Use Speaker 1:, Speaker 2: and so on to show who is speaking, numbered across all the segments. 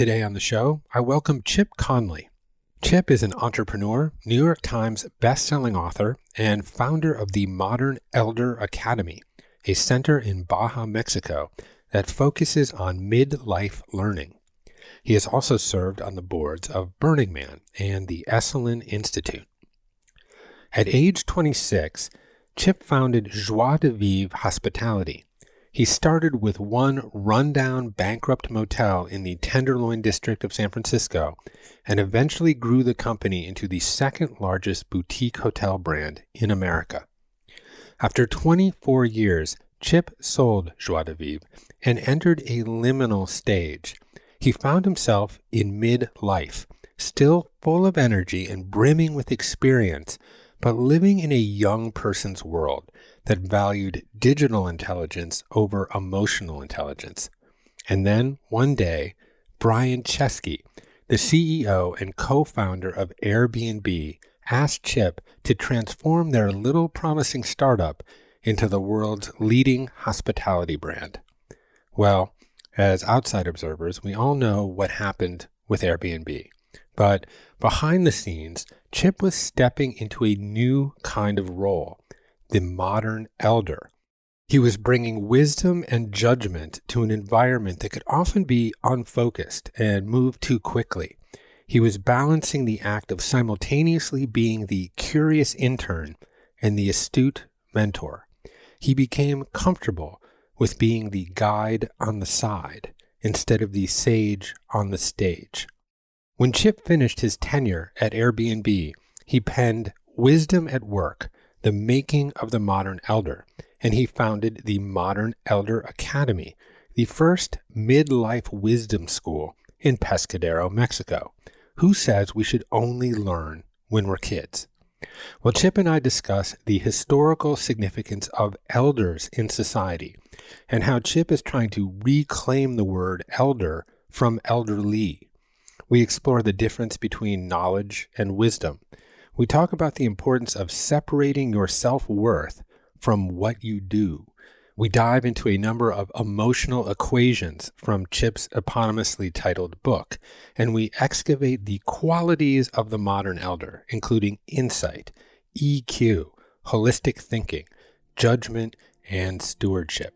Speaker 1: Today on the show, I welcome Chip Conley. Chip is an entrepreneur, New York Times bestselling author, and founder of the Modern Elder Academy, a center in Baja, Mexico that focuses on midlife learning. He has also served on the boards of Burning Man and the Esalen Institute. At age 26, Chip founded Joie de Vivre Hospitality, he started with one rundown, bankrupt motel in the Tenderloin district of San Francisco and eventually grew the company into the second largest boutique hotel brand in America. After 24 years, Chip sold Joie de Vivre and entered a liminal stage. He found himself in midlife, still full of energy and brimming with experience, but living in a young person's world that valued digital intelligence over emotional intelligence. And then one day, Brian Chesky, the CEO and co founder of Airbnb, asked Chip to transform their little promising startup into the world's leading hospitality brand. Well, as outside observers, we all know what happened with Airbnb. But behind the scenes, Chip was stepping into a new kind of role the modern elder. He was bringing wisdom and judgment to an environment that could often be unfocused and move too quickly. He was balancing the act of simultaneously being the curious intern and the astute mentor. He became comfortable with being the guide on the side instead of the sage on the stage. When Chip finished his tenure at Airbnb, he penned Wisdom at Work the making of the modern elder, and he founded the Modern Elder Academy, the first midlife wisdom school in Pescadero, Mexico. Who says we should only learn when we're kids? Well, Chip and I discuss the historical significance of elders in society and how Chip is trying to reclaim the word elder from elderly. We explore the difference between knowledge and wisdom we talk about the importance of separating your self worth from what you do. We dive into a number of emotional equations from Chip's eponymously titled book, and we excavate the qualities of the modern elder, including insight, EQ, holistic thinking, judgment, and stewardship.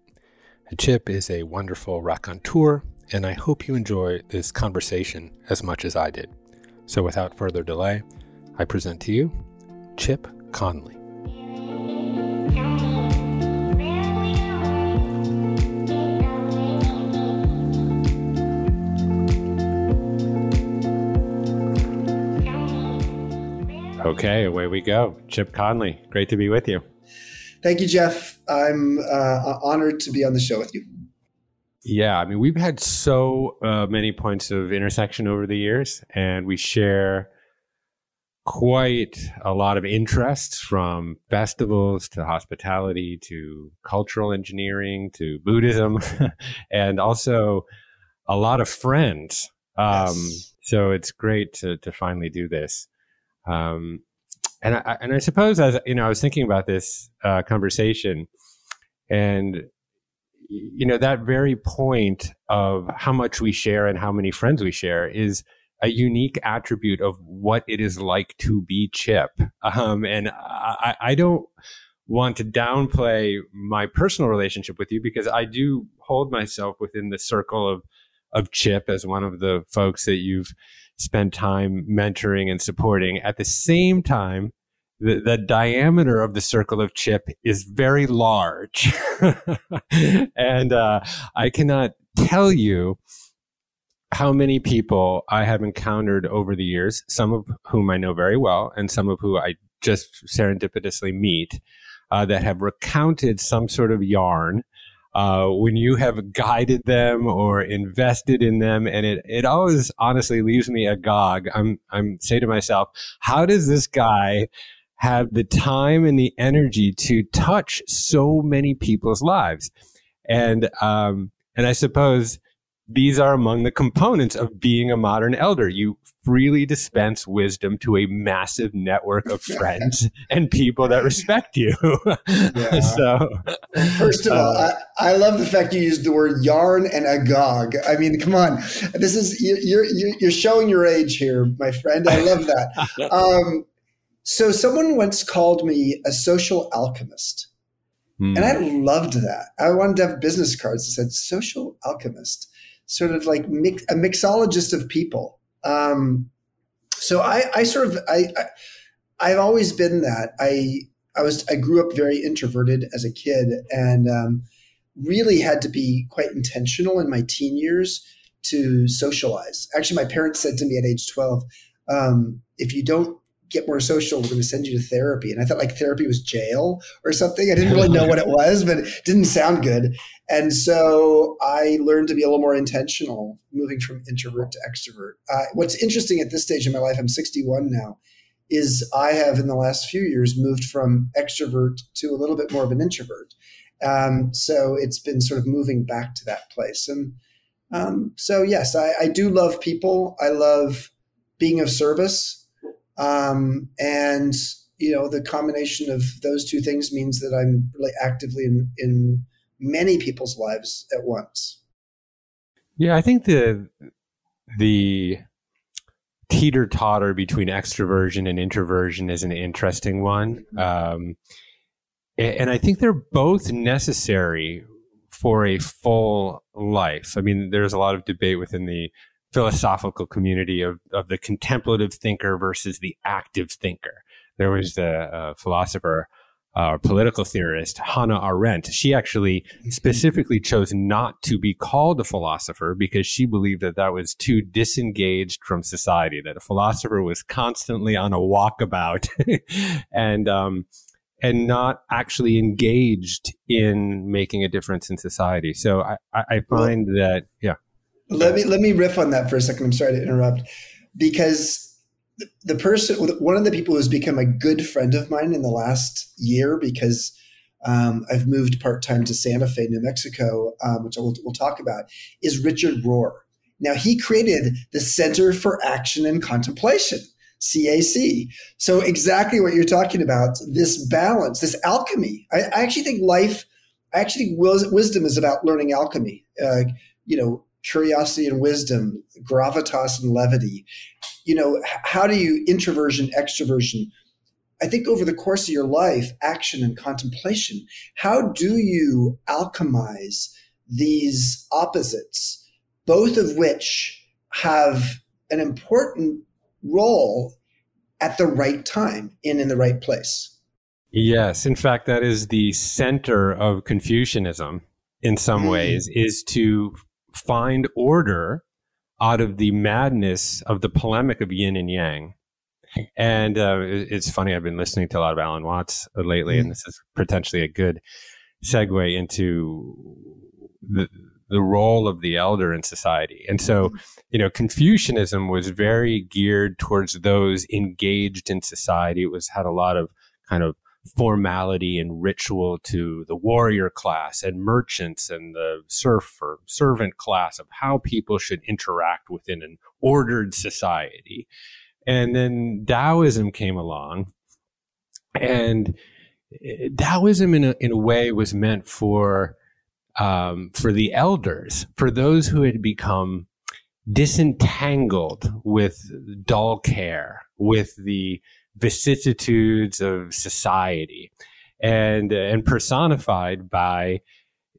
Speaker 1: Chip is a wonderful raconteur, and I hope you enjoy this conversation as much as I did. So, without further delay, I present to you Chip Conley. Okay, away we go. Chip Conley, great to be with you.
Speaker 2: Thank you, Jeff. I'm uh, honored to be on the show with you.
Speaker 1: Yeah, I mean, we've had so uh, many points of intersection over the years, and we share
Speaker 3: quite a lot of interest from festivals to hospitality to cultural engineering to Buddhism, and also a lot of friends. Um, yes. So it's great to to finally do this. Um, and I and I suppose as you know, I was thinking about this uh, conversation, and you know that very point of how much we share and how many friends we share is a unique attribute of what it is like to be Chip. Um, and I, I don't want to downplay my personal relationship with you because I do hold myself within the circle of of Chip as one of the folks that you've spent time mentoring and supporting. At the same time, the, the diameter of the circle of Chip is very large. and uh, I cannot tell you how many people I have encountered over the years, some of whom I know very well, and some of who I just serendipitously meet, uh, that have recounted some sort of yarn uh, when you have guided them or invested in them, and it it always honestly leaves me agog. I'm I'm say to myself, how does this guy have the time and the energy to touch so many people's lives? And um, and I suppose these are among the components of being a modern elder. You freely dispense wisdom to a massive network of friends and people that respect you. Yeah. so,
Speaker 2: first of uh, all, I, I, love the fact you used the word yarn and agog. I mean, come on, this is you're you're, you're showing your age here, my friend. I love that. Um, so, someone once called me a social alchemist. Hmm. And I loved that. I wanted to have business cards that said social alchemist sort of like mix, a mixologist of people. Um, so I, I sort of I, I have always been that. I I was I grew up very introverted as a kid and um, really had to be quite intentional in my teen years to socialize. Actually, my parents said to me at age twelve, um, "If you don't get more social. We're going to send you to therapy. And I thought like therapy was jail or something. I didn't really know what it was, but it didn't sound good. And so I learned to be a little more intentional, moving from introvert to extrovert. Uh, what's interesting at this stage in my life, I'm 61 now, is I have in the last few years moved from extrovert to a little bit more of an introvert. Um, so it's been sort of moving back to that place. And um, so, yes, I, I do love people. I love being of service. Um, and you know, the combination of those two things means that I'm really actively in, in many people's lives at once.
Speaker 3: Yeah, I think the the teeter totter between extroversion and introversion is an interesting one. Mm-hmm. Um, and I think they're both necessary for a full life. I mean, there's a lot of debate within the philosophical community of, of the contemplative thinker versus the active thinker. There was a, a philosopher uh, political theorist Hannah Arendt. She actually specifically chose not to be called a philosopher because she believed that that was too disengaged from society. That a philosopher was constantly on a walkabout and um, and not actually engaged in making a difference in society. So I, I find that yeah.
Speaker 2: Let me let me riff on that for a second. I'm sorry to interrupt, because the person, one of the people who's become a good friend of mine in the last year, because um, I've moved part time to Santa Fe, New Mexico, um, which we'll, we'll talk about, is Richard Rohr. Now he created the Center for Action and Contemplation. CAC. So exactly what you're talking about, this balance, this alchemy. I, I actually think life, I actually think wisdom is about learning alchemy. Uh, you know, curiosity and wisdom, gravitas and levity. You know, how do you introversion, extroversion? I think over the course of your life, action and contemplation, how do you alchemize these opposites, both of which have an important role at the right time and in the right place?
Speaker 3: Yes. In fact, that is the center of Confucianism in some mm. ways, is to find order out of the madness of the polemic of yin and yang. And uh, it's funny, I've been listening to a lot of Alan Watts lately, mm-hmm. and this is potentially a good segue into the, the role of the elder in society. And so, you know, Confucianism was very geared towards those engaged in society. It was had a lot of kind of formality and ritual to the warrior class and merchants and the serf or servant class of how people should interact within an ordered society. And then Taoism came along and Taoism in a, in a way was meant for um, for the elders, for those who had become disentangled with dull care, with the vicissitudes of society and uh, and personified by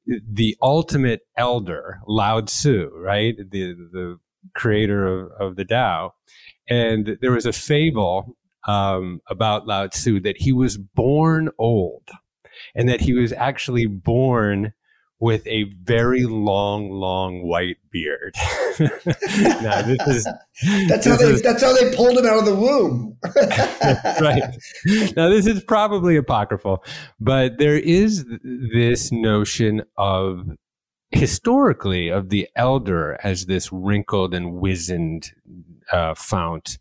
Speaker 3: the ultimate elder Lao Tzu, right? The the creator of, of the Tao. And there was a fable um, about Lao Tzu that he was born old and that he was actually born with a very long, long white beard.
Speaker 2: now, this is that's how they is, that's how they pulled him out of the womb.
Speaker 3: right. Now this is probably apocryphal, but there is this notion of historically of the elder as this wrinkled and wizened uh, fount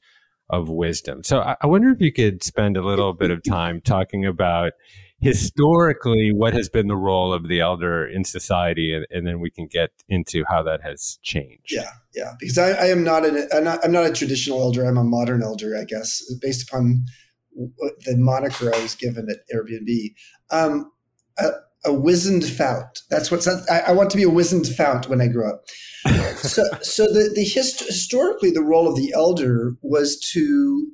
Speaker 3: of wisdom. So I, I wonder if you could spend a little bit of time talking about historically what has been the role of the elder in society and, and, then we can get into how that has changed.
Speaker 2: Yeah yeah because i, I am not an I'm not, I'm not a traditional elder i'm a modern elder i guess based upon the moniker i was given at airbnb. Um, a, a wizened fount that's what I, I, want to be a wizened fount when i grow up. So so the, the hist- historically the role of the elder was to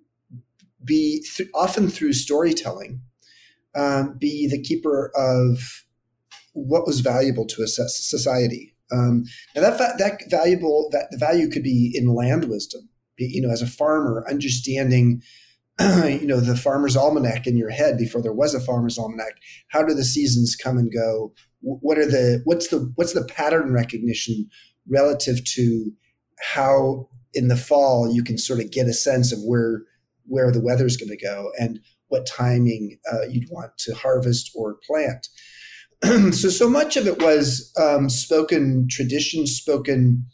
Speaker 2: be th- often through storytelling um, be the keeper of what was valuable to a society. Um, now that fa- that valuable that the value could be in land wisdom. You know, as a farmer, understanding you know the farmer's almanac in your head before there was a farmer's almanac. How do the seasons come and go? What are the what's the what's the pattern recognition relative to how in the fall you can sort of get a sense of where where the weather's going to go and what timing uh, you'd want to harvest or plant. so, so much of it was um, spoken tradition, spoken,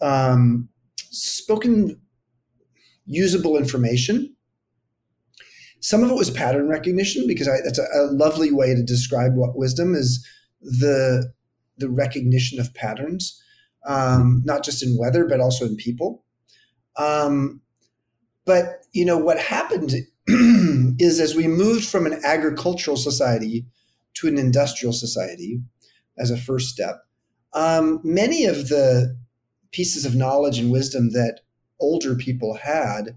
Speaker 2: um, spoken usable information. Some of it was pattern recognition because I, that's a, a, lovely way to describe what wisdom is the the recognition of patterns, um, not just in weather but also in people. Um, but you know what happened is as we moved from an agricultural society to an industrial society as a first step, um, many of the pieces of knowledge and wisdom that older people had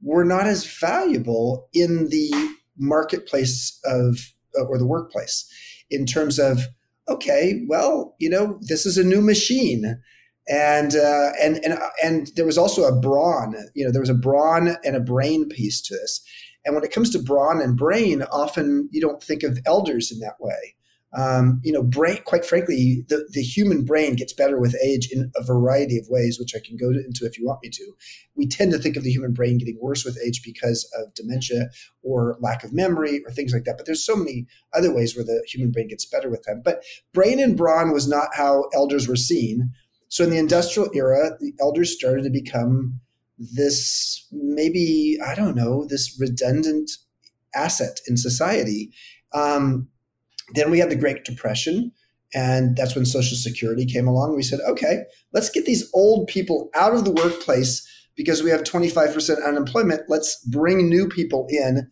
Speaker 2: were not as valuable in the marketplace of or the workplace in terms of okay well you know this is a new machine and uh, and and and there was also a brawn. You know, there was a brawn and a brain piece to this. And when it comes to brawn and brain, often you don't think of elders in that way. Um, you know, brain. Quite frankly, the the human brain gets better with age in a variety of ways, which I can go into if you want me to. We tend to think of the human brain getting worse with age because of dementia or lack of memory or things like that. But there's so many other ways where the human brain gets better with time. But brain and brawn was not how elders were seen so in the industrial era, the elders started to become this maybe, I don't know, this redundant asset in society. Um, then we had the Great Depression, and that's when Social Security came along. We said, okay, let's get these old people out of the workplace because we have 25% unemployment. Let's bring new people in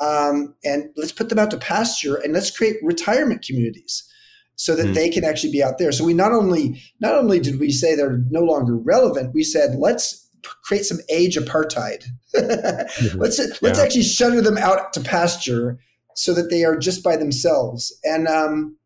Speaker 2: um, and let's put them out to pasture and let's create retirement communities so that mm. they can actually be out there. So we not only not only did we say they're no longer relevant, we said let's create some age apartheid. mm-hmm. Let's let's yeah. actually shutter them out to pasture so that they are just by themselves. And um,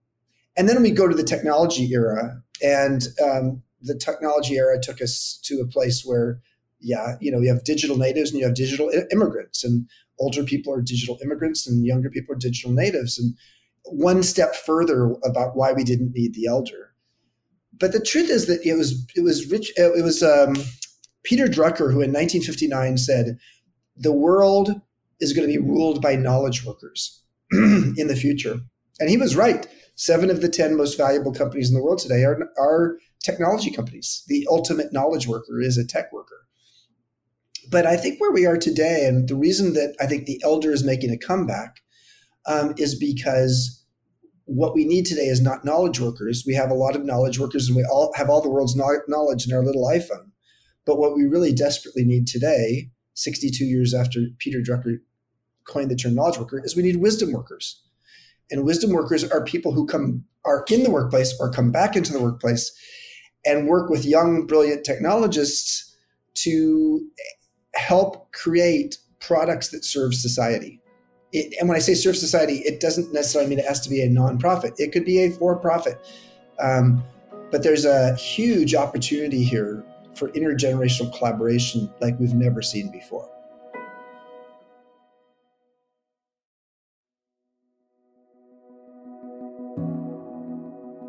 Speaker 2: and then we go to the technology era, and um, the technology era took us to a place where, yeah, you know, you have digital natives and you have digital immigrants, and older people are digital immigrants, and younger people are digital natives, and one step further about why we didn't need the elder. But the truth is that it was it was rich. It was um, Peter Drucker who in 1959 said, "The world is going to be ruled by knowledge workers in the future," and he was right. Seven of the 10 most valuable companies in the world today are, are technology companies. The ultimate knowledge worker is a tech worker. But I think where we are today, and the reason that I think the elder is making a comeback um, is because what we need today is not knowledge workers. We have a lot of knowledge workers and we all have all the world's knowledge in our little iPhone. But what we really desperately need today, 62 years after Peter Drucker coined the term knowledge worker, is we need wisdom workers. And wisdom workers are people who come are in the workplace or come back into the workplace and work with young, brilliant technologists to help create products that serve society. It, and when I say serve society, it doesn't necessarily mean it has to be a nonprofit. It could be a for-profit. Um, but there's a huge opportunity here for intergenerational collaboration like we've never seen before.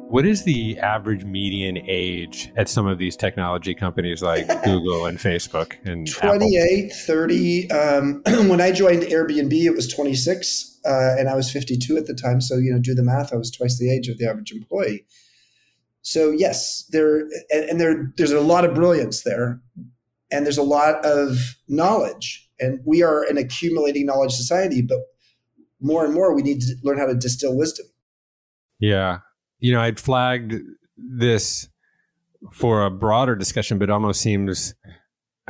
Speaker 3: What is the average median age at some of these technology companies like Google and Facebook and
Speaker 2: 28, Apple? 30. Um, when I joined Airbnb, it was 26, uh, and I was 52 at the time. So, you know, do the math, I was twice the age of the average employee. So, yes, there and, and there there's a lot of brilliance there, and there's a lot of knowledge, and we are an accumulating knowledge society, but more and more we need to learn how to distill wisdom.
Speaker 3: Yeah, you know, I'd flagged this for a broader discussion, but almost seems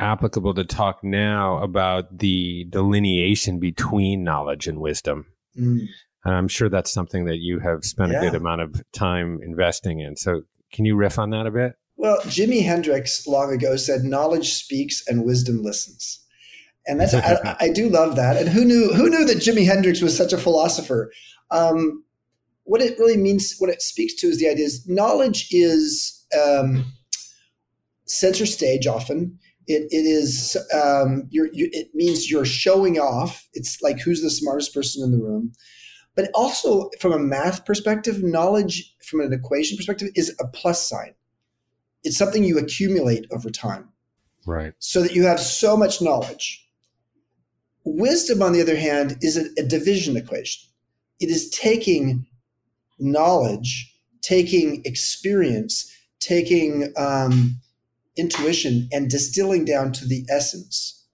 Speaker 3: applicable to talk now about the delineation between knowledge and wisdom. Mm. I'm sure that's something that you have spent yeah. a good amount of time investing in. So, can you riff on that a bit?
Speaker 2: Well, Jimi Hendrix long ago said, "Knowledge speaks and wisdom listens," and that's I, I, do love that. And who knew who knew that Jimi Hendrix was such a philosopher? Um, what it really means, what it speaks to is the idea is knowledge is um, center stage often. It, it is um, you're, you, it means you're showing off. It's like who's the smartest person in the room. But also from a math perspective, knowledge from an equation perspective is a plus sign. It's something you accumulate over time.
Speaker 3: Right.
Speaker 2: So that you have so much knowledge. Wisdom, on the other hand, is a, a division equation. It is taking knowledge, taking experience, taking um, intuition, and distilling down to the essence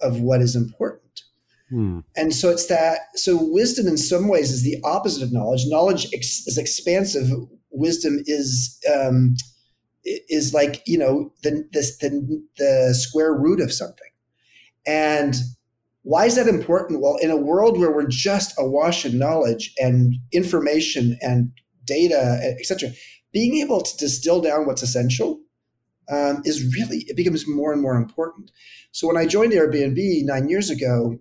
Speaker 2: of what is important. Hmm. And so it's that. So wisdom, in some ways, is the opposite of knowledge. Knowledge ex- is expansive. Wisdom is um, is like you know the, the the the square root of something, and why is that important? Well, in a world where we're just awash in knowledge and information and data, etc., being able to distill down what's essential um, is really it becomes more and more important. So when I joined Airbnb nine years ago,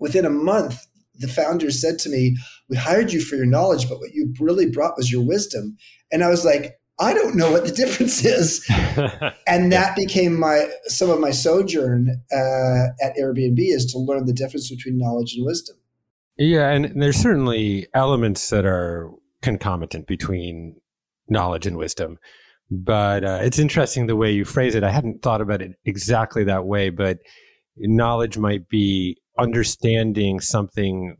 Speaker 2: within a month, the founders said to me, "We hired you for your knowledge, but what you really brought was your wisdom." And I was like, I don't know what the difference is. and that became my some of my sojourn uh, at Airbnb is to learn the difference between knowledge and wisdom.
Speaker 3: Yeah, and there's certainly elements that are concomitant between knowledge and wisdom. But uh, it's interesting the way you phrase it. I hadn't thought about it exactly that way, but knowledge might be understanding something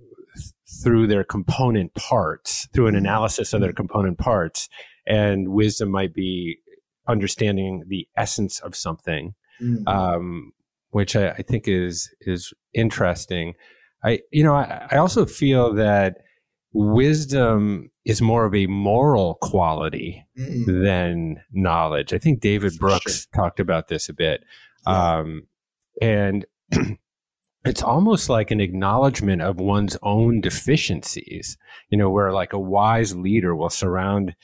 Speaker 3: through their component parts, through an mm-hmm. analysis of their component parts and wisdom might be understanding the essence of something, mm-hmm. um, which I, I, think is is interesting. I you know I, I, also feel that wisdom is more of a moral quality mm-hmm. than knowledge. I think David Brooks sure. talked about this a bit, yeah. um, and. it's almost like an acknowledgement of one's own deficiencies, you know, where like a wise leader will surround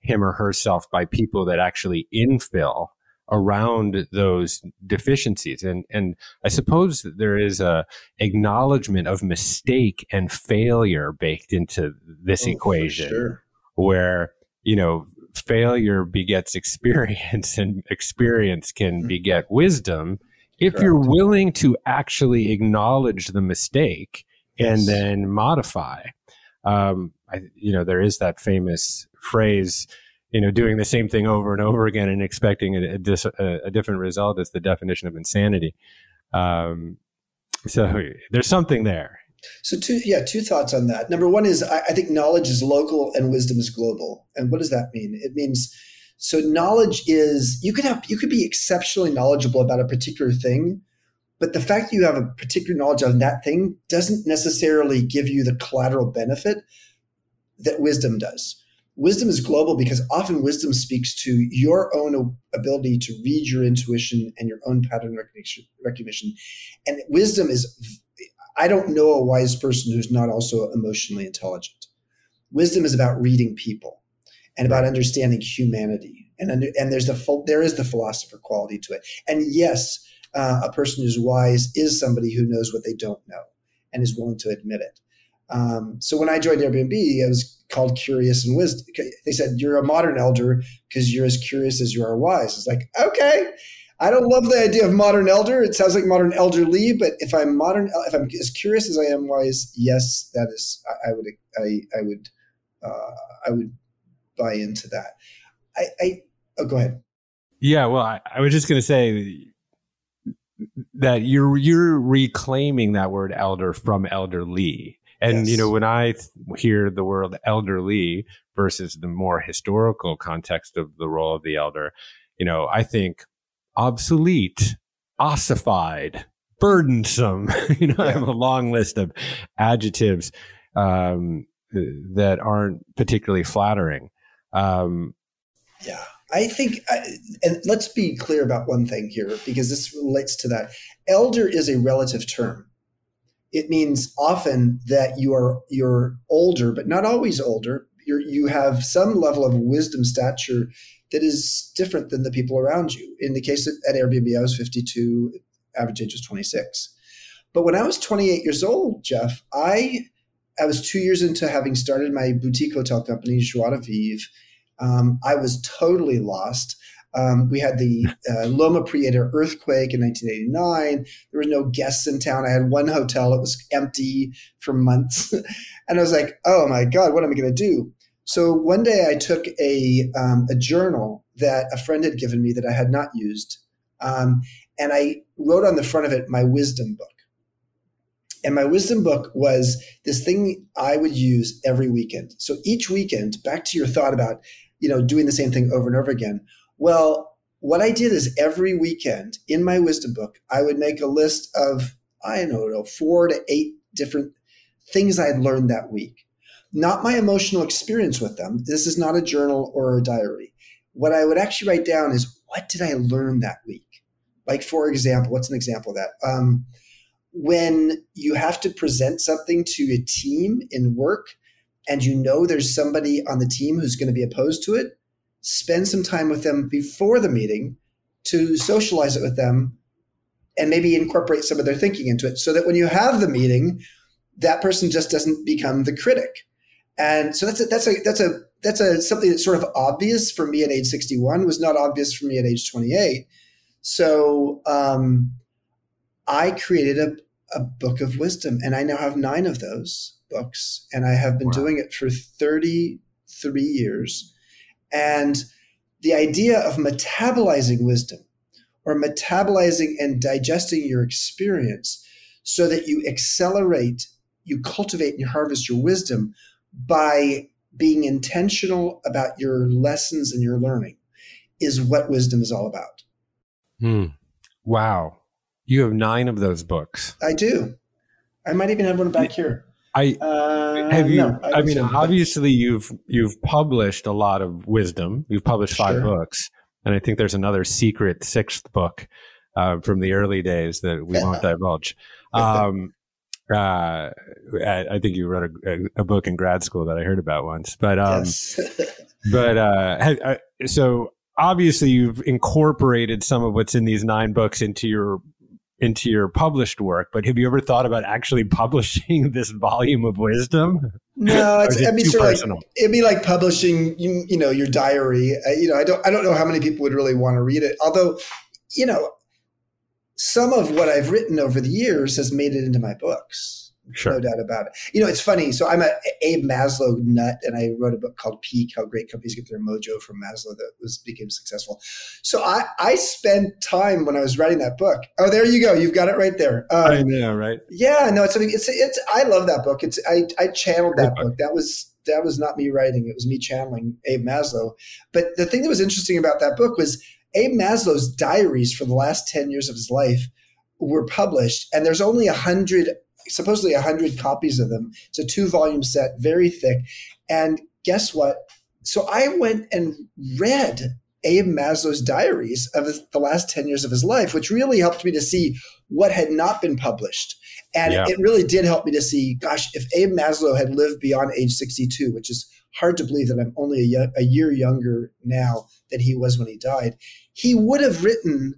Speaker 3: him or herself by people that actually infill around those deficiencies and and I suppose there is a acknowledgement of mistake and failure baked into this oh, equation sure. where you know failure begets experience and experience can mm-hmm. beget wisdom if Correct. you're willing to actually acknowledge the mistake yes. and then modify um, I, you know there is that famous phrase, you know, doing the same thing over and over again and expecting a, a, a different result is the definition of insanity. Um, so there's something there.
Speaker 2: So two, yeah, two thoughts on that. Number one is I, I think knowledge is local and wisdom is global. And what does that mean? It means so knowledge is you could have you could be exceptionally knowledgeable about a particular thing, but the fact that you have a particular knowledge on that thing doesn't necessarily give you the collateral benefit that wisdom does. Wisdom is global because often wisdom speaks to your own ability to read your intuition and your own pattern recognition. And wisdom is, I don't know a wise person who's not also emotionally intelligent. Wisdom is about reading people and about understanding humanity. And, and there's the, there is the philosopher quality to it. And yes, uh, a person who's wise is somebody who knows what they don't know and is willing to admit it. Um, so when I joined Airbnb, I was called curious and wisdom. They said you're a modern elder because you're as curious as you are wise. It's like okay, I don't love the idea of modern elder. It sounds like modern elderly, but if I'm modern, if I'm as curious as I am wise, yes, that is. I, I would. I, I would. Uh, I would buy into that. I. I oh, go ahead.
Speaker 3: Yeah. Well, I, I was just going to say that you're you're reclaiming that word elder from elderly and yes. you know when i hear the word elderly versus the more historical context of the role of the elder you know i think obsolete ossified burdensome you know yeah. i have a long list of adjectives um, that aren't particularly flattering um,
Speaker 2: yeah I think, and let's be clear about one thing here, because this relates to that. Elder is a relative term. It means often that you are you're older, but not always older. You're, you have some level of wisdom stature that is different than the people around you. In the case at Airbnb, I was 52, average age was 26. But when I was 28 years old, Jeff, I I was two years into having started my boutique hotel company, Joie de Vivre um, I was totally lost. Um, we had the uh, Loma Prieta earthquake in 1989. There were no guests in town. I had one hotel. It was empty for months. and I was like, oh my God, what am I going to do? So one day I took a, um, a journal that a friend had given me that I had not used. Um, and I wrote on the front of it my wisdom book. And my wisdom book was this thing I would use every weekend. So each weekend, back to your thought about you know, doing the same thing over and over again. Well, what I did is every weekend in my wisdom book, I would make a list of, I don't know, four to eight different things I had learned that week. Not my emotional experience with them. This is not a journal or a diary. What I would actually write down is, what did I learn that week? Like, for example, what's an example of that? Um, when you have to present something to a team in work, and you know there's somebody on the team who's going to be opposed to it, spend some time with them before the meeting to socialize it with them and maybe incorporate some of their thinking into it so that when you have the meeting, that person just doesn't become the critic. And so that's a, that's a, that's a, that's a, something that's sort of obvious for me at age 61 was not obvious for me at age 28. So, um, I created a, a book of wisdom and I now have nine of those books, and I have been wow. doing it for 33 years. And the idea of metabolizing wisdom or metabolizing and digesting your experience so that you accelerate, you cultivate and you harvest your wisdom by being intentional about your lessons and your learning is what wisdom is all about.
Speaker 3: Hmm. Wow. You have nine of those books.
Speaker 2: I do. I might even have one back here.
Speaker 3: I uh, have you. No, I, I mean, obviously, you've you've published a lot of wisdom. You've published five sure. books, and I think there's another secret sixth book uh, from the early days that we won't divulge. Um, uh, I, I, think you wrote a, a, book in grad school that I heard about once, but um, yes. but uh, so obviously you've incorporated some of what's in these nine books into your into your published work, but have you ever thought about actually publishing this volume of wisdom?
Speaker 2: No, it's, it I mean, sort of like, it'd be like publishing, you, you know, your diary. Uh, you know, I don't, I don't know how many people would really want to read it. Although, you know, some of what I've written over the years has made it into my books.
Speaker 3: Sure.
Speaker 2: No doubt about it. You know, it's funny. So I'm a Abe Maslow nut, and I wrote a book called Peak: How Great Companies Get Their Mojo from Maslow that was became successful. So I I spent time when I was writing that book. Oh, there you go. You've got it right there.
Speaker 3: Um, I know, right?
Speaker 2: Yeah, no, it's mean, it's it's. I love that book. It's I I channeled that book. That was that was not me writing. It was me channeling Abe Maslow. But the thing that was interesting about that book was Abe Maslow's diaries for the last ten years of his life were published, and there's only a hundred supposedly 100 copies of them. It's a two volume set, very thick. And guess what? So I went and read Abe Maslow's diaries of the last 10 years of his life, which really helped me to see what had not been published. And yeah. it really did help me to see, gosh, if Abe Maslow had lived beyond age 62, which is hard to believe that I'm only a, a year younger now than he was when he died, he would have written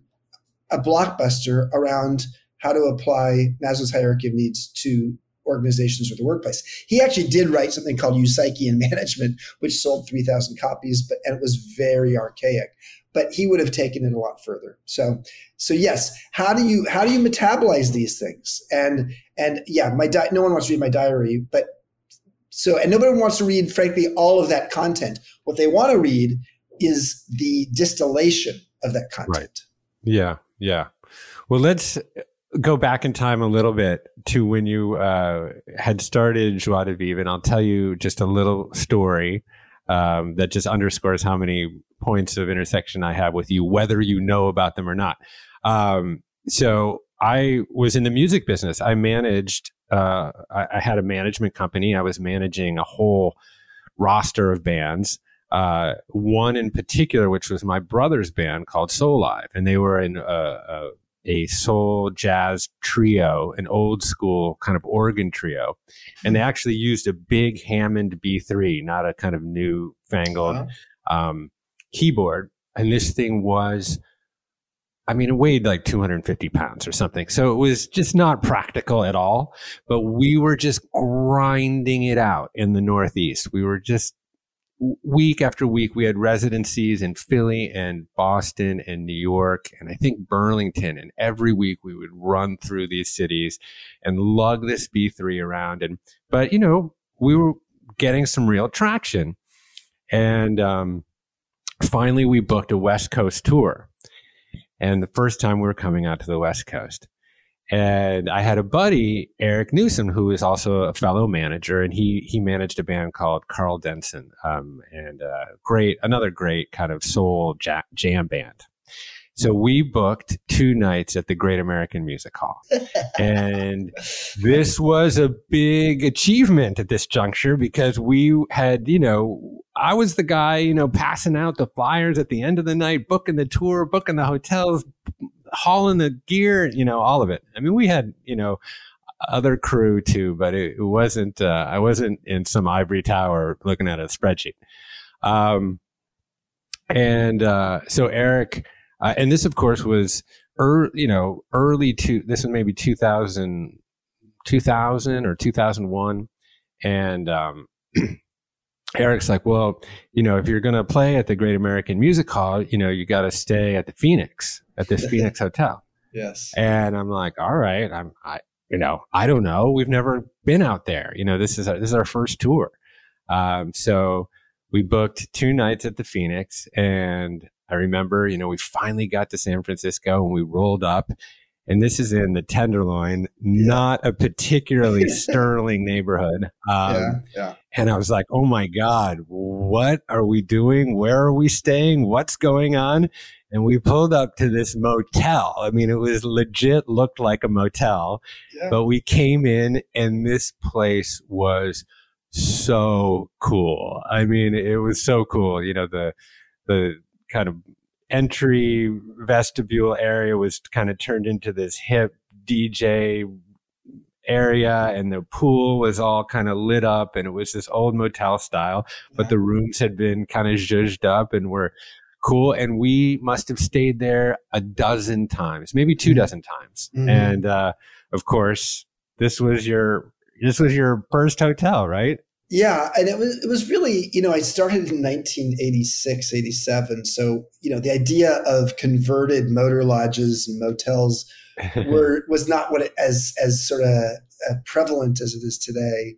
Speaker 2: a blockbuster around how to apply Maslow's hierarchy of needs to organizations or the workplace. He actually did write something called Eupsyche in Management, which sold 3,000 copies, but and it was very archaic. But he would have taken it a lot further. So, so yes, how do you how do you metabolize these things? And and yeah, my di- no one wants to read my diary, but so and nobody wants to read, frankly, all of that content. What they want to read is the distillation of that content. Right.
Speaker 3: Yeah, yeah. Well, let's go back in time a little bit to when you uh, had started Joie de Vivre, and I'll tell you just a little story um, that just underscores how many points of intersection I have with you, whether you know about them or not. Um, so I was in the music business. I managed. Uh, I, I, had a management company. I was managing a whole roster of bands. Uh, one in particular, which was my brother's band called Soulive, and they were in a, a a soul jazz trio, an old school kind of organ trio. And they actually used a big Hammond B3, not a kind of new fangled um, keyboard. And this thing was, I mean, it weighed like 250 pounds or something. So it was just not practical at all. But we were just grinding it out in the Northeast. We were just week after week, we had residencies in Philly and Boston and New York and I think Burlington. And every week we would run through these cities and lug this B3 around. And, but, you know, we were getting some real traction. And um, finally, we booked a West Coast tour. And the first time we were coming out to the West Coast. And I had a buddy, Eric Newsom, who is also a fellow manager, and he he managed a band called Karl Denson, um, and uh, great, another great kind of soul jam band. So we booked two nights at the Great American Music Hall. and this was a big achievement at this juncture because we had, you know, I was the guy, you know, passing out the flyers at the end of the night, booking the tour, booking the hotels, hauling the gear, you know, all of it. I mean, we had, you know, other crew too, but it, it wasn't, uh, I wasn't in some ivory tower looking at a spreadsheet. Um, and, uh, so Eric, uh, and this of course was early, you know, early to, this was maybe 2000, 2000 or 2001. And, um, Eric's like, well, you know, if you're going to play at the Great American Music Hall, you know, you got to stay at the Phoenix, at this Phoenix hotel.
Speaker 2: Yes.
Speaker 3: And I'm like, all right, I'm, I, you know, I don't know. We've never been out there. You know, this is our, this is our first tour. Um, so we booked two nights at the Phoenix and I remember, you know, we finally got to San Francisco and we rolled up and this is in the Tenderloin, not a particularly sterling neighborhood. Um, yeah, yeah. And I was like, oh my God, what are we doing? Where are we staying? What's going on? And we pulled up to this motel. I mean, it was legit looked like a motel, yeah. but we came in and this place was so cool. I mean, it was so cool. You know, the, the kind of entry vestibule area was kind of turned into this hip DJ area and the pool was all kind of lit up and it was this old motel style but the rooms had been kind of zhuzhed up and were cool and we must have stayed there a dozen times maybe 2 mm-hmm. dozen times mm-hmm. and uh, of course this was your this was your first hotel right
Speaker 2: yeah, and it was it was really, you know, I started in 1986, 87. So, you know, the idea of converted motor lodges and motels were was not what it, as as sort of uh, prevalent as it is today.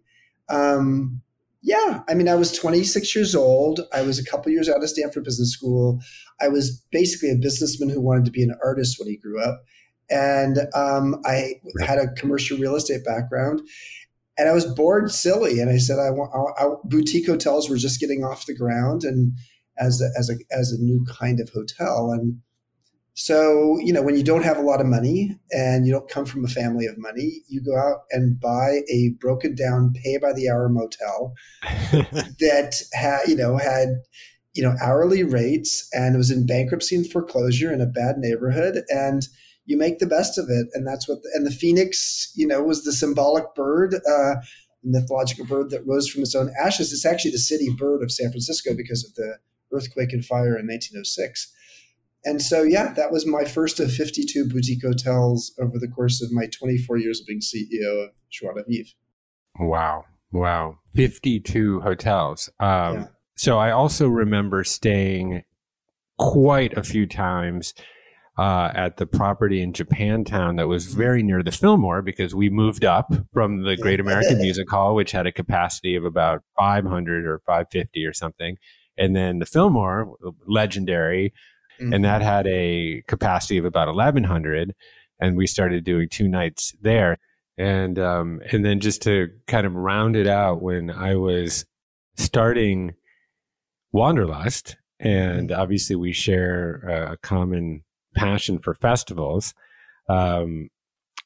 Speaker 2: Um, yeah, I mean, I was 26 years old. I was a couple years out of Stanford Business School. I was basically a businessman who wanted to be an artist when he grew up. And um, I had a commercial real estate background. And I was bored silly. And I said, I want I, I, boutique hotels were just getting off the ground and as a, as a, as a new kind of hotel. And so, you know, when you don't have a lot of money and you don't come from a family of money, you go out and buy a broken down pay by the hour motel that had, you know, had, you know, hourly rates and it was in bankruptcy and foreclosure in a bad neighborhood. And you make the best of it. And that's what, the, and the Phoenix, you know, was the symbolic bird, uh, mythological bird that rose from its own ashes. It's actually the city bird of San Francisco because of the earthquake and fire in 1906 and so yeah that was my first of 52 boutique hotels over the course of my 24 years of being ceo of joie de vivre.
Speaker 3: Wow. Wow. 52 hotels. Um, yeah. so i also remember staying quite a few times uh, at the property in Japantown that was very near the Fillmore because we moved up from the Great American Music Hall, which had a capacity of about 500 or 550 or something. And then the Fillmore, legendary, mm-hmm. and that had a capacity of about 1100 and we started doing two nights there and um, and then just to kind of round it out when i was starting wanderlust and mm-hmm. obviously we share a common passion for festivals um,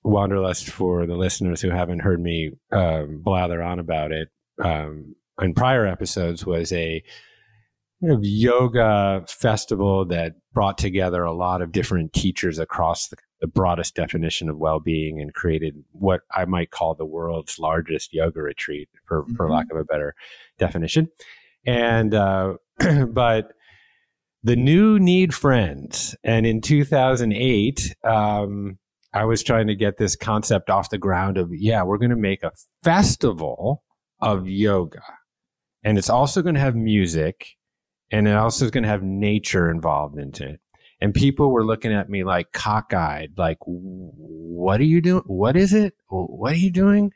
Speaker 3: wanderlust for the listeners who haven't heard me um, blather on about it um, in prior episodes was a kind of yoga festival that brought together a lot of different teachers across the, the broadest definition of well-being and created what I might call the world's largest yoga retreat, for, mm-hmm. for lack of a better definition. And uh, but the new need friends, and in 2008. Um, I was trying to get this concept off the ground of, yeah, we're going to make a festival of yoga. And it's also going to have music and it also is going to have nature involved into it. And people were looking at me like cockeyed, like, what are you doing? What is it? What are you doing?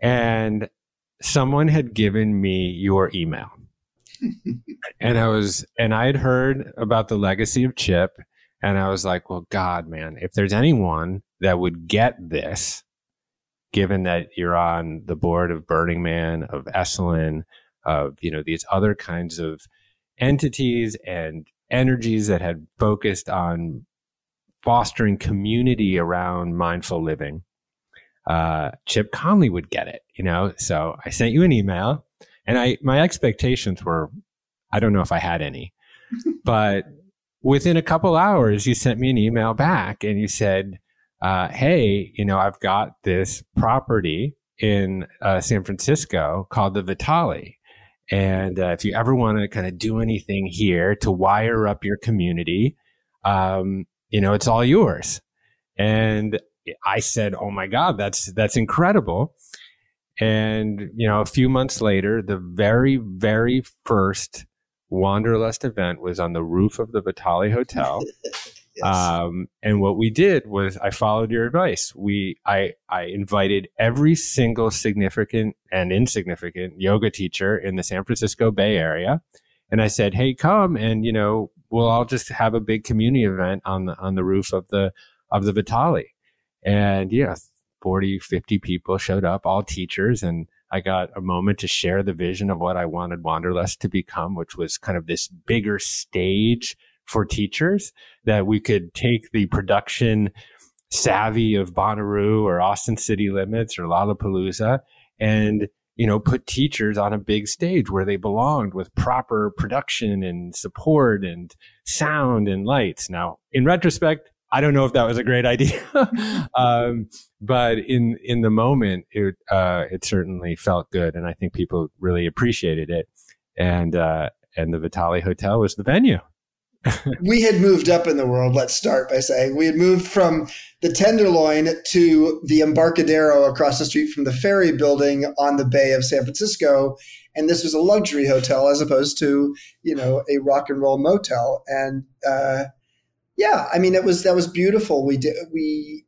Speaker 3: And someone had given me your email. and I was, and I had heard about the legacy of Chip. And I was like, well, God, man, if there's anyone that would get this, given that you're on the board of Burning Man, of Esalen, of, you know, these other kinds of entities and energies that had focused on fostering community around mindful living, uh, Chip Conley would get it, you know? So I sent you an email and I, my expectations were, I don't know if I had any, but within a couple hours, you sent me an email back and you said, uh, Hey, you know, I've got this property in uh, San Francisco called the Vitale. And uh, if you ever want to kind of do anything here to wire up your community, um, you know, it's all yours. And I said, "Oh my God, that's that's incredible!" And you know, a few months later, the very very first Wanderlust event was on the roof of the Vitale Hotel. Um, and what we did was I followed your advice. We I I invited every single significant and insignificant yoga teacher in the San Francisco Bay Area. And I said, "Hey, come and you know, we'll all just have a big community event on the on the roof of the of the Vitale." And yeah, 40, 50 people showed up, all teachers and I got a moment to share the vision of what I wanted Wanderlust to become, which was kind of this bigger stage for teachers that we could take the production savvy of Bonnaroo or Austin City Limits or Lollapalooza and you know put teachers on a big stage where they belonged with proper production and support and sound and lights. Now, in retrospect, I don't know if that was a great idea, um, but in in the moment, it uh, it certainly felt good, and I think people really appreciated it. And uh, and the Vitale Hotel was the venue
Speaker 2: we had moved up in the world. Let's start by saying we had moved from the Tenderloin to the Embarcadero across the street from the ferry building on the Bay of San Francisco. And this was a luxury hotel as opposed to, you know, a rock and roll motel. And uh, yeah, I mean, it was that was beautiful. We did we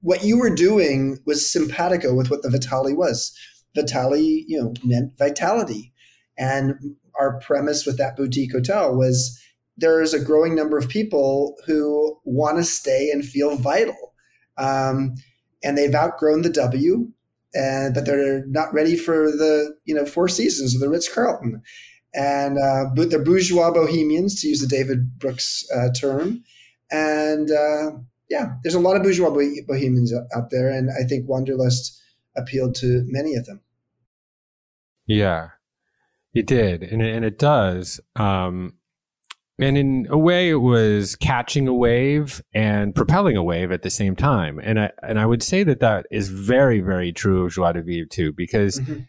Speaker 2: what you were doing was simpatico with what the Vitale was. Vitale, you know, meant vitality. And our premise with that boutique hotel was there is a growing number of people who want to stay and feel vital. Um, and they've outgrown the W, and but they're not ready for the you know Four Seasons or the Ritz Carlton, and uh, they're bourgeois bohemians to use the David Brooks uh, term, and uh, yeah, there's a lot of bourgeois bohemians out there, and I think Wanderlust appealed to many of them.
Speaker 3: Yeah, it did, and it, and it does. Um, and in a way, it was catching a wave and propelling a wave at the same time. And I and I would say that that is very, very true of Joie de Vivre too, because mm-hmm.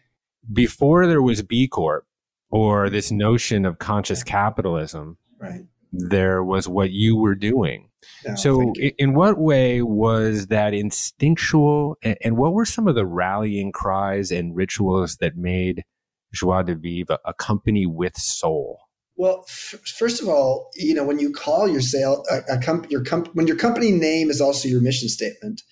Speaker 3: before there was B Corp or this notion of conscious capitalism,
Speaker 2: right.
Speaker 3: there was what you were doing. No, so, in what way was that instinctual, and, what were some of the rallying cries and rituals that made Joie de Vivre a company with soul?
Speaker 2: Well, f- first of all, you know when you call your sale a, a comp- your comp- when your company name is also your mission statement,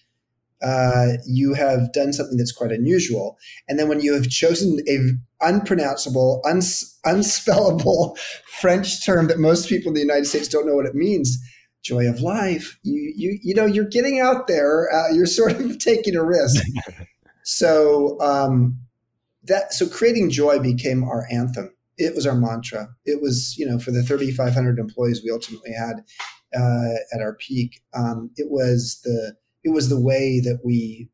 Speaker 2: uh, you have done something that's quite unusual. And then when you have chosen a unpronounceable, uns- unspellable French term that most people in the United States don't know what it means, joy of life, you you you know you're getting out there. Uh, you're sort of taking a risk. so um, that so creating joy became our anthem it was our mantra. It was, you know, for the 3,500 employees we ultimately had uh, at our peak. Um, it was the it was the way that we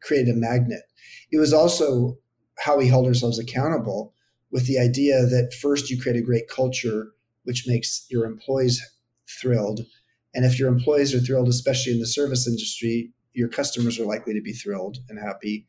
Speaker 2: created a magnet. It was also how we held ourselves accountable with the idea that first you create a great culture, which makes your employees thrilled, and if your employees are thrilled, especially in the service industry, your customers are likely to be thrilled and happy.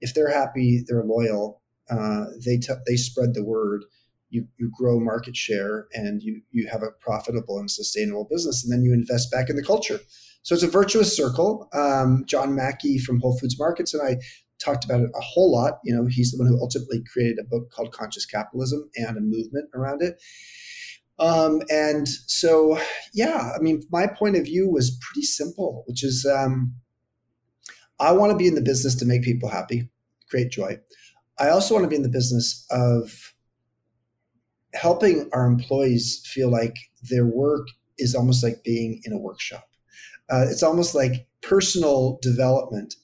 Speaker 2: If they're happy, they're loyal. Uh, they t- they spread the word you, you grow market share and you, you have a profitable and sustainable business, and then you invest back in the culture. So it's a virtuous circle. Um, John Mackey from Whole Foods Markets and I talked about it a whole lot. You know, he's the one who ultimately created a book called Conscious Capitalism and a movement around it. Um, and so, yeah, I mean, my point of view was pretty simple, which is um, I want to be in the business to make people happy, create joy. I also want to be in the business of helping our employees feel like their work is almost like being in a workshop. Uh, it's almost like personal development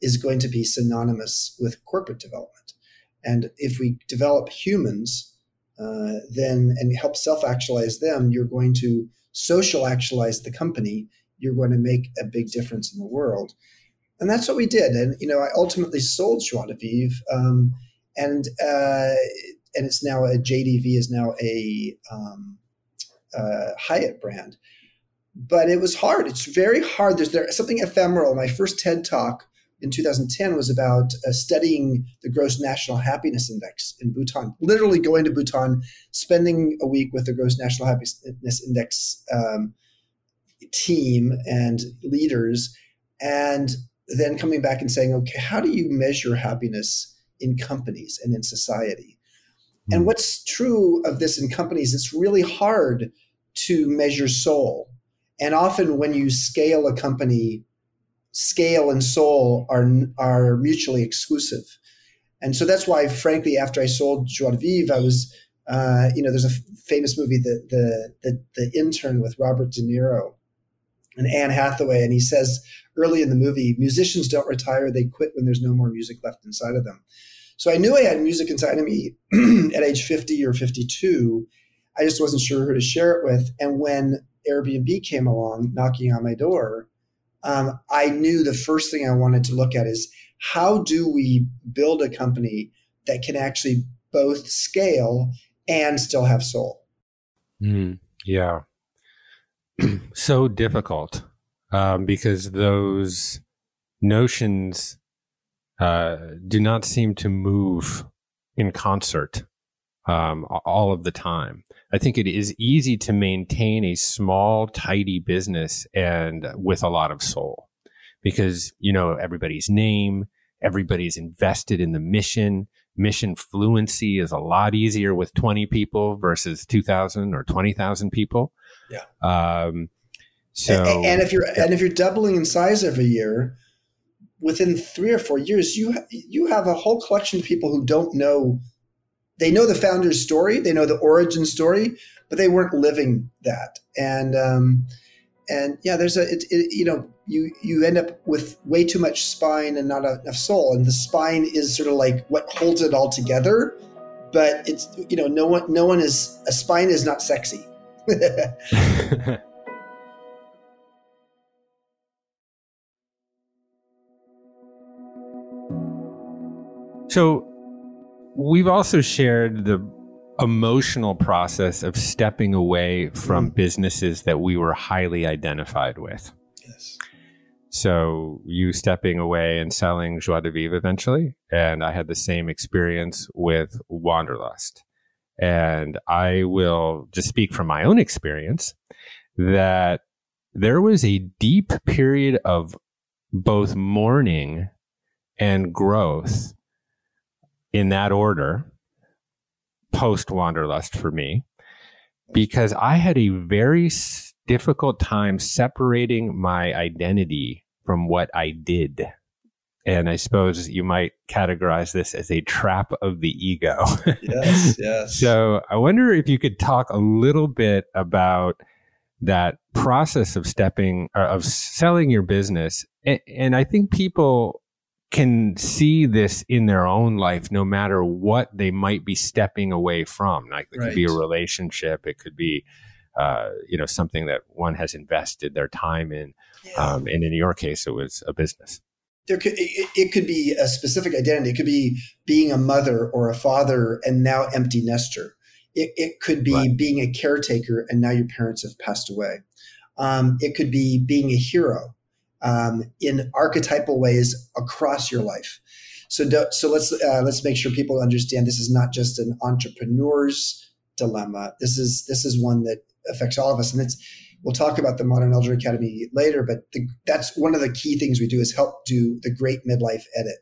Speaker 2: is going to be synonymous with corporate development. And if we develop humans, uh, then and help self-actualize them, you're going to social actualize the company. You're going to make a big difference in the world, and that's what we did. And you know, I ultimately sold Joie de um, and uh, and it's now a JDV is now a um, uh, Hyatt brand. But it was hard. It's very hard. There's there something ephemeral. My first TED talk in 2010 was about uh, studying the gross national happiness index in Bhutan. Literally going to Bhutan, spending a week with the gross national happiness index um, team and leaders, and then coming back and saying, okay, how do you measure happiness in companies and in society? And hmm. what's true of this in companies, it's really hard to measure soul. And often when you scale a company, scale and soul are, are mutually exclusive. And so that's why, frankly, after I sold Joie de Vivre, I was, uh, you know, there's a famous movie, the, the, the, the Intern with Robert De Niro and Anne Hathaway. And he says early in the movie, musicians don't retire, they quit when there's no more music left inside of them. So I knew I had music inside of me at age 50 or 52. I just wasn't sure who to share it with. And when Airbnb came along knocking on my door, um, I knew the first thing I wanted to look at is how do we build a company that can actually both scale and still have soul?
Speaker 3: Mm, yeah. so difficult um, because those notions uh, do not seem to move in concert um, all of the time. I think it is easy to maintain a small, tidy business and with a lot of soul because, you know, everybody's name, everybody's invested in the mission. Mission fluency is a lot easier with 20 people versus 2,000 or 20,000 people.
Speaker 2: Yeah.
Speaker 3: Um, so,
Speaker 2: and, and if you're, yeah. and if you're doubling in size every year, within three or four years, you you have a whole collection of people who don't know. They know the founder's story, they know the origin story, but they weren't living that. And um, and yeah, there's a it, it, you know you you end up with way too much spine and not enough soul, and the spine is sort of like what holds it all together. But it's you know no one no one is a spine is not sexy.
Speaker 3: So we've also shared the emotional process of stepping away from mm-hmm. businesses that we were highly identified with.
Speaker 2: Yes.
Speaker 3: So you stepping away and selling Joie de Vivre eventually, and I had the same experience with Wanderlust. And I will just speak from my own experience that there was a deep period of both mourning and growth in that order post Wanderlust for me because I had a very difficult time separating my identity from what I did. And I suppose you might categorize this as a trap of the ego.
Speaker 2: yes, yes.
Speaker 3: So I wonder if you could talk a little bit about that process of stepping, uh, of selling your business. And, and I think people can see this in their own life no matter what they might be stepping away from like it right. could be a relationship it could be uh, you know something that one has invested their time in yeah. um, and in your case it was a business
Speaker 2: there could it, it, could be a specific identity it could be being a mother or a father and now empty nester it, it could be right. being a caretaker and now your parents have passed away um, it could be being a hero um, in archetypal ways across your life. So, do, so let's uh, let's make sure people understand this is not just an entrepreneur's dilemma. This is this is one that affects all of us, and it's we'll talk about the Modern Elder Academy later. But the, that's one of the key things we do is help do the great midlife edit.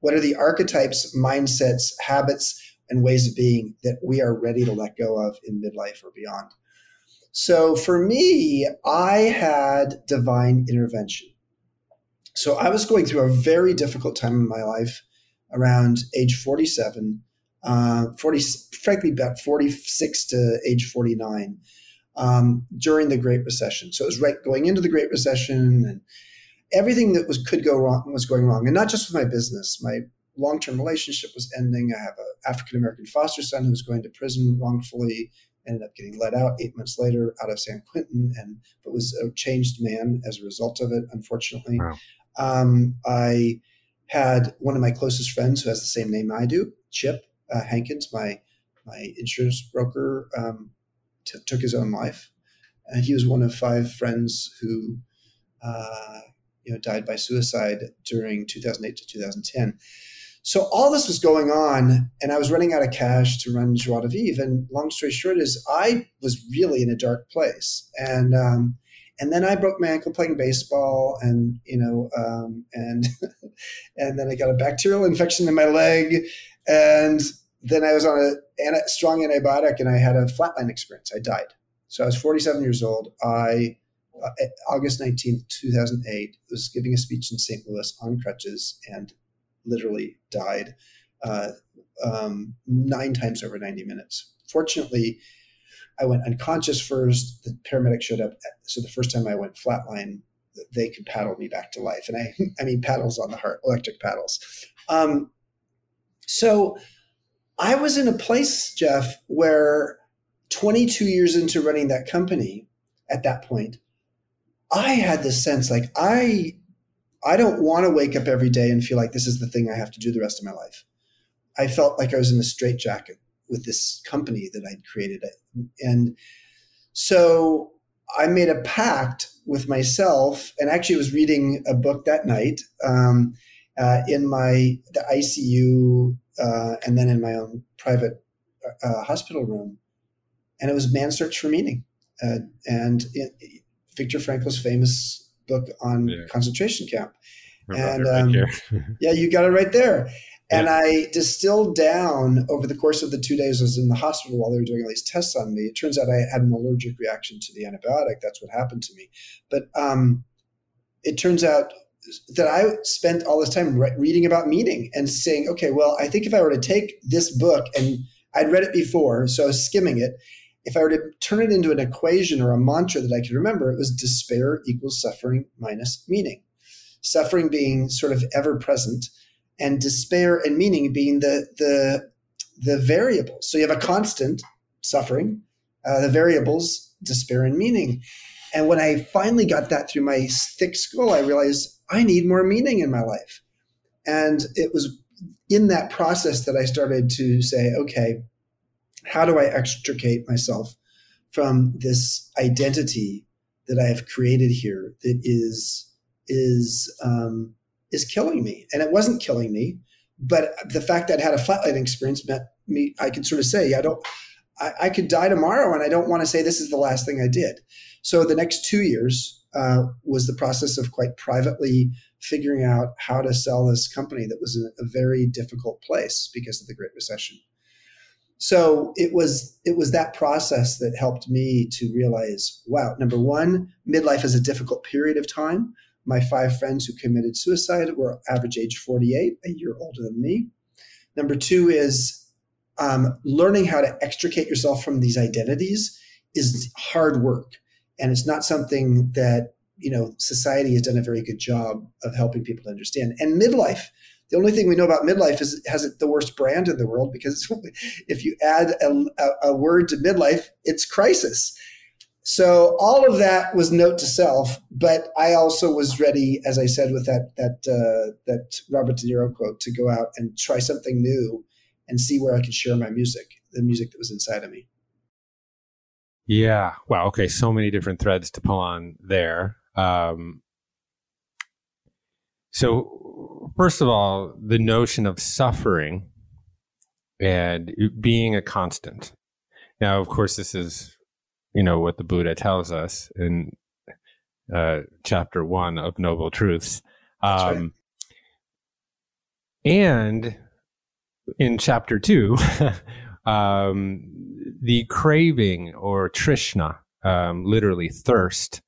Speaker 2: What are the archetypes, mindsets, habits, and ways of being that we are ready to let go of in midlife or beyond? So for me, I had divine intervention. So I was going through a very difficult time in my life around age 47, uh, 40, frankly, about 46 to age 49 um, during the Great Recession. So it was right going into the Great Recession and everything that was could go wrong was going wrong. And not just with my business, my long-term relationship was ending. I have an African American foster son who was going to prison wrongfully, ended up getting let out eight months later out of San Quentin, and but was a changed man as a result of it. Unfortunately, wow. Um, I had one of my closest friends who has the same name I do, Chip uh, Hankins, my my insurance broker, um, t- took his own life, and he was one of five friends who, uh, you know, died by suicide during 2008 to 2010. So all this was going on, and I was running out of cash to run Joie de Vivre. And long story short is, I was really in a dark place, and um, and then I broke my ankle playing baseball, and you know, um, and and then I got a bacterial infection in my leg, and then I was on a, strong antibiotic, and I had a flatline experience. I died. So I was 47 years old. I uh, August 19th, 2008, was giving a speech in St. Louis on crutches and literally died uh, um, nine times over 90 minutes. Fortunately, I went unconscious first. The paramedic showed up. So the first time I went flatline, they could paddle me back to life. And I, I mean, paddles on the heart, electric paddles. Um, so I was in a place, Jeff, where 22 years into running that company at that point, I had this sense like I I don't want to wake up every day and feel like this is the thing I have to do the rest of my life. I felt like I was in a straitjacket with this company that I'd created. And so I made a pact with myself, and actually was reading a book that night um, uh, in my the ICU, uh, and then in my own private uh, hospital room, and it was "Man's Search for Meaning," uh, and it, Viktor Frankl's famous book on yeah. concentration camp. and um, yeah, you got it right there. And. I distilled down over the course of the two days I was in the hospital while they were doing all these tests on me. It turns out I had an allergic reaction to the antibiotic. That's what happened to me. But um, it turns out that I spent all this time re- reading about meaning and saying, okay, well, I think if I were to take this book and I'd read it before, so I was skimming it. If I were to turn it into an equation or a mantra that I could remember, it was despair equals suffering minus meaning. Suffering being sort of ever present, and despair and meaning being the the the variables. So you have a constant suffering, uh, the variables despair and meaning. And when I finally got that through my thick skull, I realized I need more meaning in my life. And it was in that process that I started to say, okay, how do I extricate myself from this identity that I have created here that is is um, is killing me? And it wasn't killing me, but the fact that I had a flatlining experience meant me. I could sort of say, I don't. I, I could die tomorrow, and I don't want to say this is the last thing I did. So the next two years uh, was the process of quite privately figuring out how to sell this company that was in a very difficult place because of the Great Recession. So it was it was that process that helped me to realize, wow, number one, midlife is a difficult period of time. My five friends who committed suicide were average age 48, a year older than me. Number two is um, learning how to extricate yourself from these identities is hard work, and it's not something that you know, society has done a very good job of helping people understand. And midlife, the only thing we know about midlife is it has the worst brand in the world because if you add a, a word to midlife, it's crisis. So all of that was note to self, but I also was ready, as I said, with that that uh, that Robert De Niro quote, to go out and try something new and see where I could share my music, the music that was inside of me.
Speaker 3: Yeah. Wow. Okay. So many different threads to pull on there. Um, so, first of all, the notion of suffering and being a constant. Now, of course, this is, you know, what the Buddha tells us in uh, chapter one of Noble Truths. Um, right. And in chapter two, um, the craving or trishna, um, literally thirst,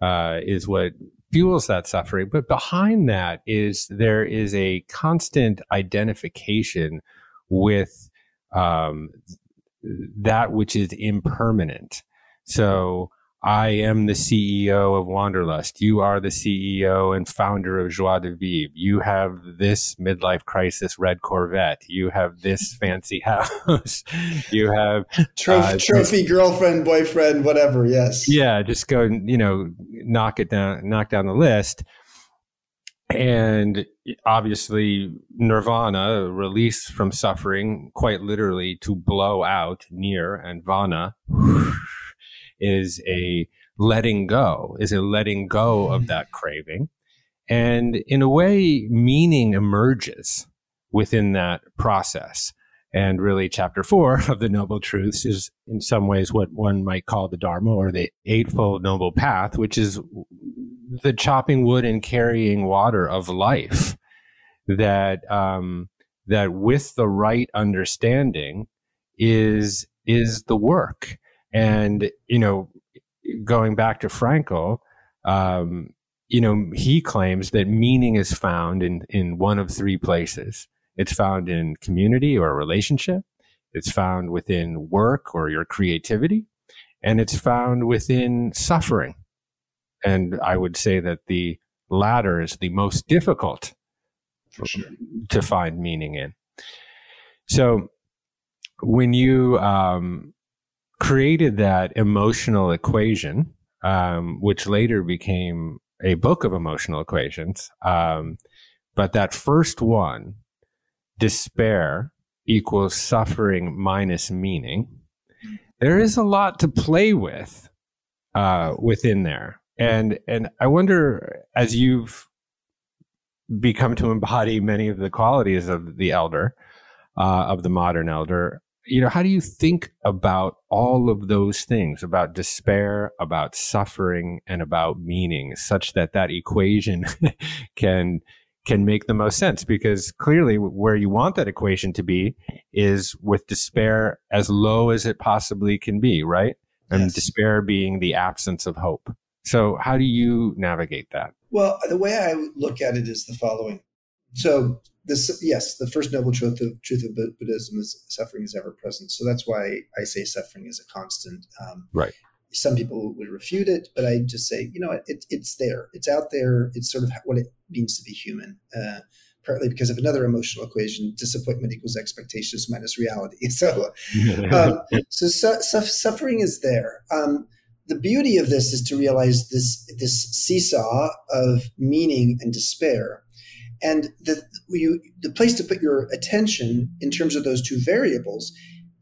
Speaker 3: uh, is what fuels that suffering. But behind that is there is a constant identification with um, that which is impermanent. So I am the CEO of Wanderlust. You are the CEO and founder of Joie de Vivre. You have this midlife crisis red Corvette. You have this fancy house. you have
Speaker 2: trophy, uh, trophy girlfriend, boyfriend, whatever. Yes.
Speaker 3: Yeah. Just go, you know, knock it down, knock down the list. And obviously, nirvana, release from suffering, quite literally to blow out near and vana is a letting go, is a letting go of that craving. And in a way, meaning emerges within that process. And really, chapter four of the Noble Truths is in some ways what one might call the Dharma or the Eightfold Noble Path, which is the chopping wood and carrying water of life. That, um, that with the right understanding is, is the work. And, you know, going back to Frankl, um, you know, he claims that meaning is found in, in one of three places. It's found in community or relationship. It's found within work or your creativity. And it's found within suffering. And I would say that the latter is the most difficult sure. to find meaning in. So when you um, created that emotional equation, um, which later became a book of emotional equations. Um, but that first one, despair equals suffering minus meaning. There is a lot to play with uh, within there, and and I wonder as you've become to embody many of the qualities of the elder, uh, of the modern elder you know, how do you think about all of those things about despair, about suffering, and about meaning, such that that equation can can make the most sense? Because clearly, where you want that equation to be is with despair as low as it possibly can be, right? And yes. despair being the absence of hope. So, how do you navigate that?
Speaker 2: Well, the way I look at it is the following. So, this yes, the first noble truth of truth of Buddhism is suffering is ever present. So that's why I say suffering is a constant. Um,
Speaker 3: right.
Speaker 2: Some people would refute it, but I just say, you know, it, it's there. It's out there. It's sort of what it means to be human. Uh, partly because of another emotional equation: disappointment equals expectations minus reality. So, um, so su- su- suffering is there. Um, the beauty of this is to realize this this seesaw of meaning and despair and the you, the place to put your attention in terms of those two variables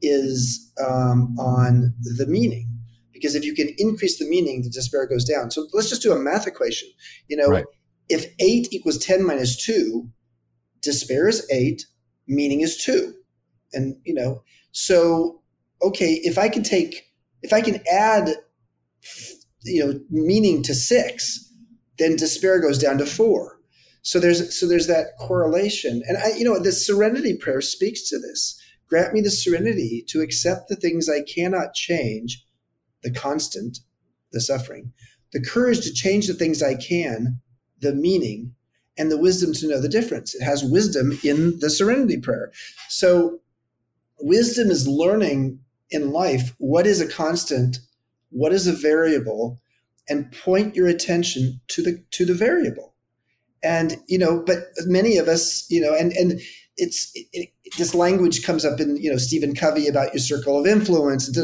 Speaker 2: is um, on the meaning because if you can increase the meaning the despair goes down so let's just do a math equation you know right. if 8 equals 10 minus 2 despair is 8 meaning is 2 and you know so okay if i can take if i can add you know meaning to six, then despair goes down to four. So there's so there's that correlation, and I you know the serenity prayer speaks to this. Grant me the serenity to accept the things I cannot change, the constant, the suffering, the courage to change the things I can, the meaning, and the wisdom to know the difference. It has wisdom in the serenity prayer. So wisdom is learning in life what is a constant what is a variable and point your attention to the to the variable and you know but many of us you know and and it's it, it, this language comes up in you know stephen covey about your circle of influence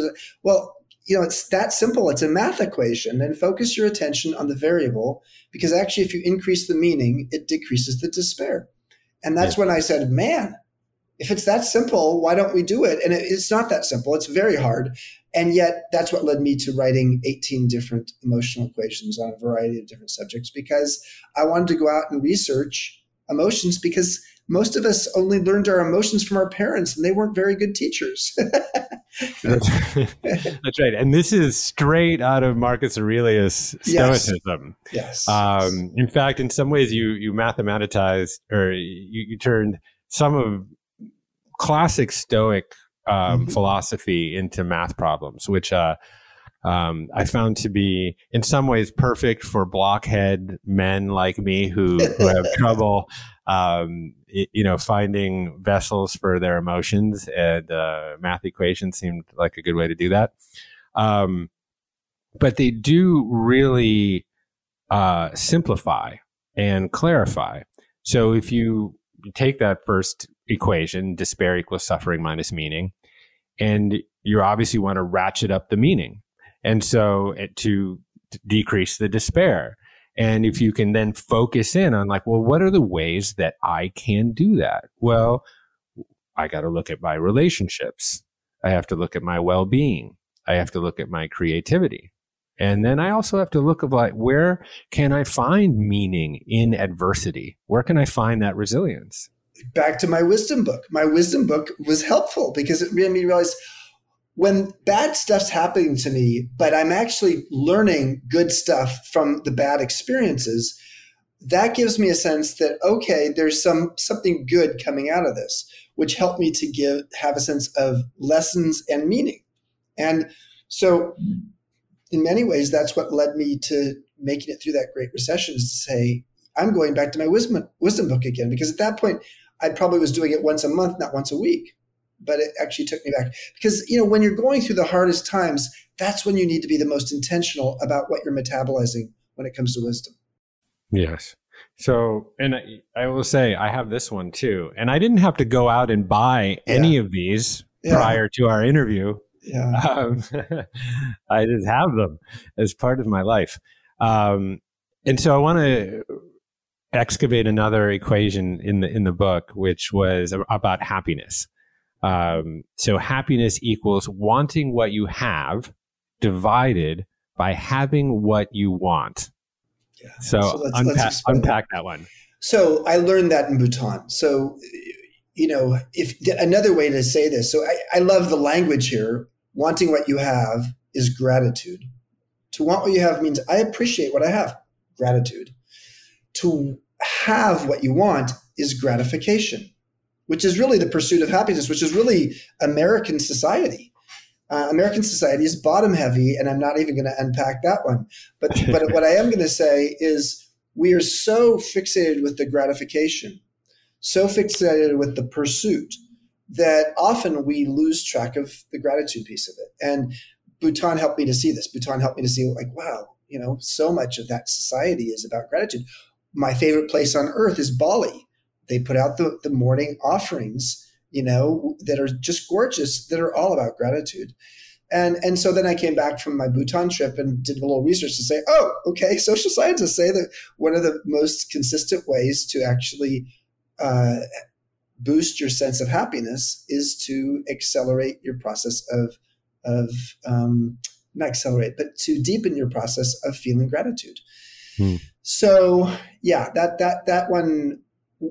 Speaker 2: well you know it's that simple it's a math equation and focus your attention on the variable because actually if you increase the meaning it decreases the despair and that's yeah. when i said man if it's that simple, why don't we do it? And it's not that simple. It's very hard. And yet, that's what led me to writing 18 different emotional equations on a variety of different subjects because I wanted to go out and research emotions because most of us only learned our emotions from our parents and they weren't very good teachers.
Speaker 3: that's, that's, right. And this is straight out of Marcus Aurelius Stoicism.
Speaker 2: Yes. yes.
Speaker 3: Um, in fact, in some ways, you, you mathematized or you, you turned some of classic Stoic um, mm-hmm. philosophy into math problems, which uh, um, I found to be in some ways perfect for blockhead men like me who, who have trouble, um, you know, finding vessels for their emotions. And uh, math equations seemed like a good way to do that. Um, but they do really uh, simplify and clarify. So if you take that first equation, despair equals suffering minus meaning. And you obviously want to ratchet up the meaning. And so it, to decrease the despair. And if you can then focus in on like, well, what are the ways that I can do that? Well, I got to look at my relationships. I have to look at my well being. I have to look at my creativity. And then I also have to look of like, where can I find meaning in adversity? Where can I find that resilience?
Speaker 2: Back to my wisdom book. My wisdom book was helpful because it made me realize when bad stuff's happening to me, but I'm actually learning good stuff from the bad experiences, that gives me a sense that okay, there's some something good coming out of this, which helped me to give have a sense of lessons and meaning. And so in many ways, that's what led me to making it through that great recession is to say, I'm going back to my wisdom wisdom book again because at that point I probably was doing it once a month, not once a week. But it actually took me back because you know when you're going through the hardest times, that's when you need to be the most intentional about what you're metabolizing when it comes to wisdom.
Speaker 3: Yes. So, and I, I will say I have this one too, and I didn't have to go out and buy yeah. any of these yeah. prior to our interview.
Speaker 2: Yeah.
Speaker 3: Um, I just have them as part of my life. Um, and so I want to excavate another equation in the in the book, which was about happiness. Um, so happiness equals wanting what you have divided by having what you want. Yeah. So, so let's, unpack, let's unpack that. that one.
Speaker 2: So I learned that in Bhutan. So you know, if another way to say this, so I, I love the language here. Wanting what you have is gratitude. To want what you have means I appreciate what I have. Gratitude to have what you want is gratification, which is really the pursuit of happiness, which is really American society. Uh, American society is bottom heavy, and I'm not even going to unpack that one. But but what I am going to say is we are so fixated with the gratification, so fixated with the pursuit that often we lose track of the gratitude piece of it. And Bhutan helped me to see this. Bhutan helped me to see, like, wow, you know, so much of that society is about gratitude. My favorite place on earth is Bali. They put out the, the morning offerings, you know, that are just gorgeous, that are all about gratitude. And, and so then I came back from my Bhutan trip and did a little research to say, oh, okay, social scientists say that one of the most consistent ways to actually uh, boost your sense of happiness is to accelerate your process of of um, not accelerate, but to deepen your process of feeling gratitude. Hmm. So yeah, that that that one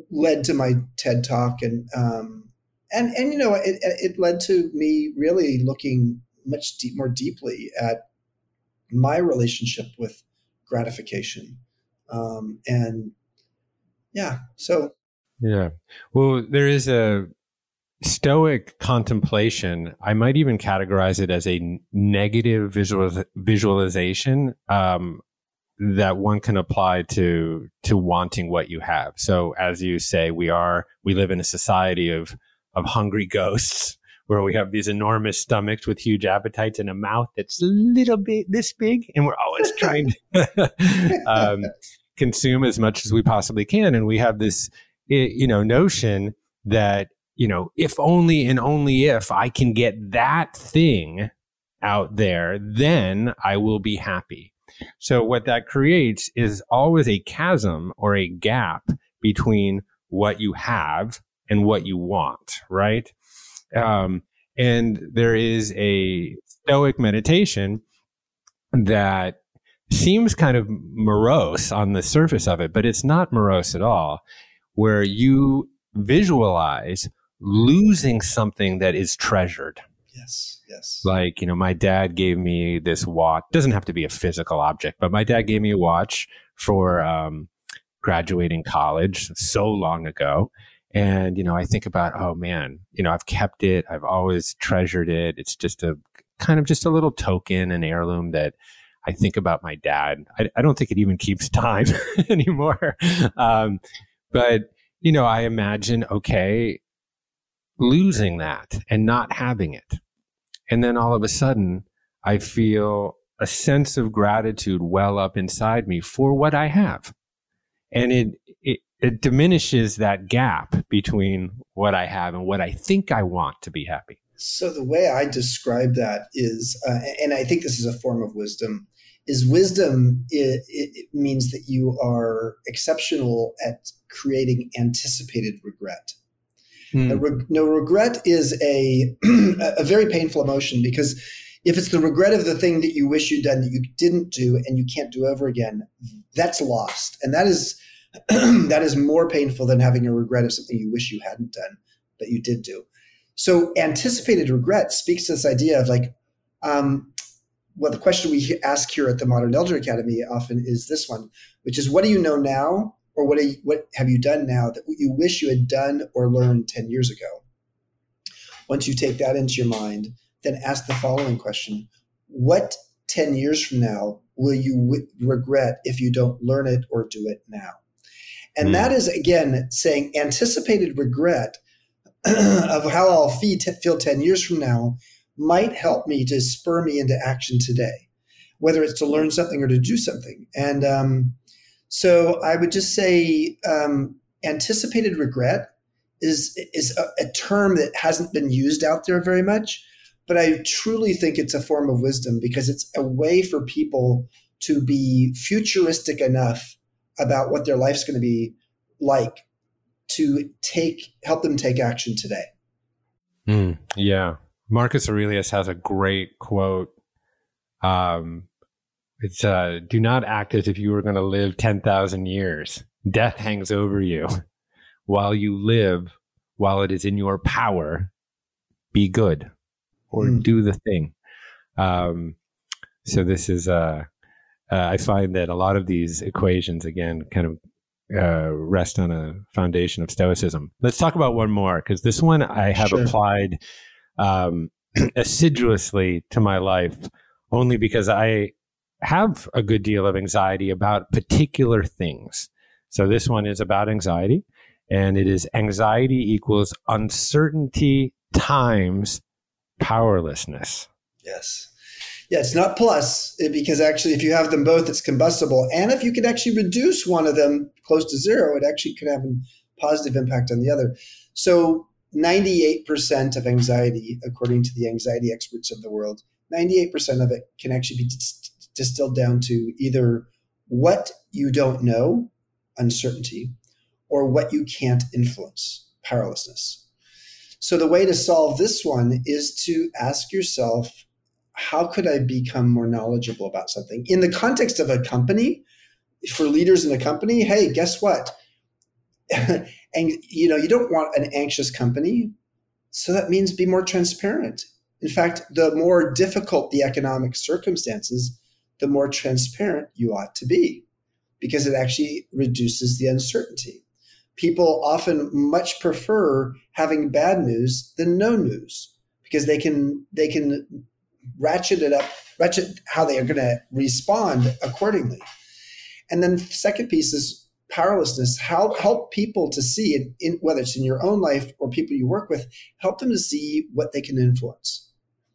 Speaker 2: led to my TED talk, and um, and and you know it, it led to me really looking much deep, more deeply at my relationship with gratification, um, and yeah, so.
Speaker 3: Yeah, well, there is a stoic contemplation. I might even categorize it as a negative visualiz- visualization. Um, that one can apply to to wanting what you have so as you say we are we live in a society of of hungry ghosts where we have these enormous stomachs with huge appetites and a mouth that's a little bit this big and we're always trying to um, consume as much as we possibly can and we have this you know notion that you know, if only and only if I can get that thing out there, then I will be happy. So what that creates is always a chasm or a gap between what you have and what you want, right? Um, and there is a stoic meditation that seems kind of morose on the surface of it, but it's not morose at all, where you visualize losing something that is treasured.
Speaker 2: Yes, yes.
Speaker 3: Like, you know, my dad gave me this watch. Doesn't have to be a physical object, but my dad gave me a watch for um, graduating college so long ago. And, you know, I think about, oh man, you know, I've kept it. I've always treasured it. It's just a kind of just a little token, an heirloom that I think about my dad. I, I don't think it even keeps time anymore. Um, but, you know, I imagine, okay, losing that and not having it. And then all of a sudden, I feel a sense of gratitude well up inside me for what I have. And it, it, it diminishes that gap between what I have and what I think I want to be happy.
Speaker 2: So the way I describe that is, uh, and I think this is a form of wisdom, is wisdom it, it, means that you are exceptional at creating anticipated regret. Mm. Re- no, regret is a a very painful emotion because if it's the regret of the thing that you wish you'd done that you didn't do and you can't do over again, that's lost, and that is that is more painful than having a regret of something you wish you hadn't done that you did do. So anticipated regret speaks to this idea of like, um, well, the question we ask here at the Modern Elder Academy often is this one, which is, what do you know now or what, you, what have you done now that you wish you had done or learned 10 years ago? Once you take that into your mind, then ask the following question What 10 years from now will you w- regret if you don't learn it or do it now? And mm. that is, again, saying anticipated regret of how I'll feel 10 years from now might help me to spur me into action today, whether it's to learn something or to do something. And um, so I would just say um, anticipated regret is is a, a, term that hasn't been used out there very much, but I truly think it's a form of wisdom because it's a way for people to be futuristic enough about what their life's going to be like to take help them take action today.
Speaker 3: Mm, yeah, Marcus Aurelius has a great quote. Um, it's uh, do not act as if you were going to live 10,000 years. Death hangs over you. While you live, while it is in your power, be good or mm. do the thing. Um, so this is, uh, uh, I find that a lot of these equations, again, kind of uh, rest on a foundation of stoicism. Let's talk about one more because this one I have sure. applied um, assiduously to my life only because I have a good deal of anxiety about particular things. So this one is about anxiety, and it is anxiety equals uncertainty times powerlessness.
Speaker 2: Yes. Yeah, it's not plus because actually, if you have them both, it's combustible. And if you can actually reduce one of them close to zero, it actually could have a positive impact on the other. So, 98% of anxiety, according to the anxiety experts of the world, 98% of it can actually be distilled down to either what you don't know, uncertainty, or what you can't influence, powerlessness. So the way to solve this one is to ask yourself, how could I become more knowledgeable about something? In the context of a company, for leaders in a company, hey, guess what? and you know, you don't want an anxious company. So that means be more transparent. In fact, the more difficult the economic circumstances, the more transparent you ought to be because it actually reduces the uncertainty. People often much prefer having bad news than no news because they can they can ratchet it up, ratchet how they are going to respond accordingly. And then the second piece is powerlessness. How help people to see it in whether it's in your own life or people you work with, help them to see what they can influence.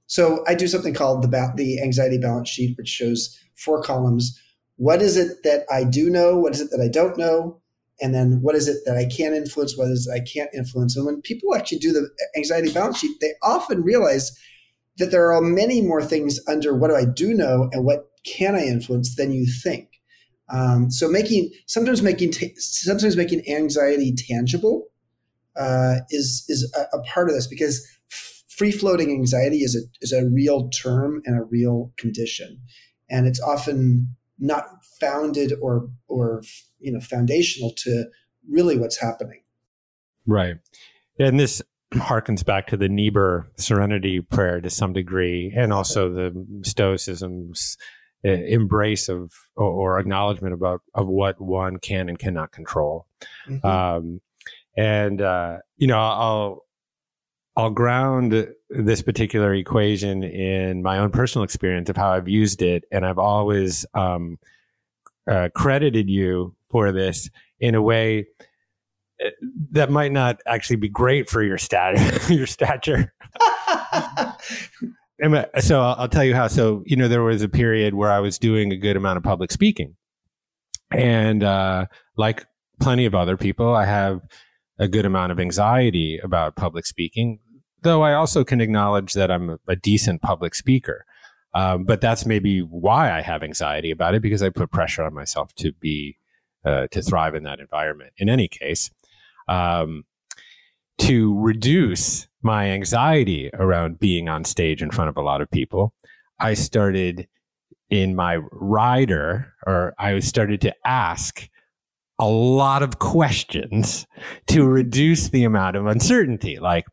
Speaker 2: So I do something called the ba- the anxiety balance sheet, which shows four columns. What is it that I do know? What is it that I don't know? And then what is it that I can influence? What is it I can't influence? And when people actually do the anxiety balance sheet, they often realize that there are many more things under what do I do know and what can I influence than you think. Um, so making sometimes making t- sometimes making anxiety tangible uh, is is a, a, part of this because free floating anxiety is a is a real term and a real condition, and it's often not founded or or you know foundational to really what's happening.
Speaker 3: Right, and this harkens back to the Niebuhr Serenity Prayer to some degree, and also the Stoicism's uh, embrace of or, or, acknowledgement about of what one can and cannot control. Mm-hmm. Um, and uh, you know, I'll I'll ground this particular equation in my own personal experience of how I've used it, and I've always um, uh, credited you for this in a way that might not actually be great for your stat your stature. so I'll tell you how. So you know, there was a period where I was doing a good amount of public speaking, and uh, like plenty of other people, I have a good amount of anxiety about public speaking. Though I also can acknowledge that I'm a decent public speaker. Um, but that's maybe why I have anxiety about it because I put pressure on myself to be uh, to thrive in that environment. In any case, um, to reduce my anxiety around being on stage in front of a lot of people, I started in my rider, or I started to ask a lot of questions to reduce the amount of uncertainty. Like,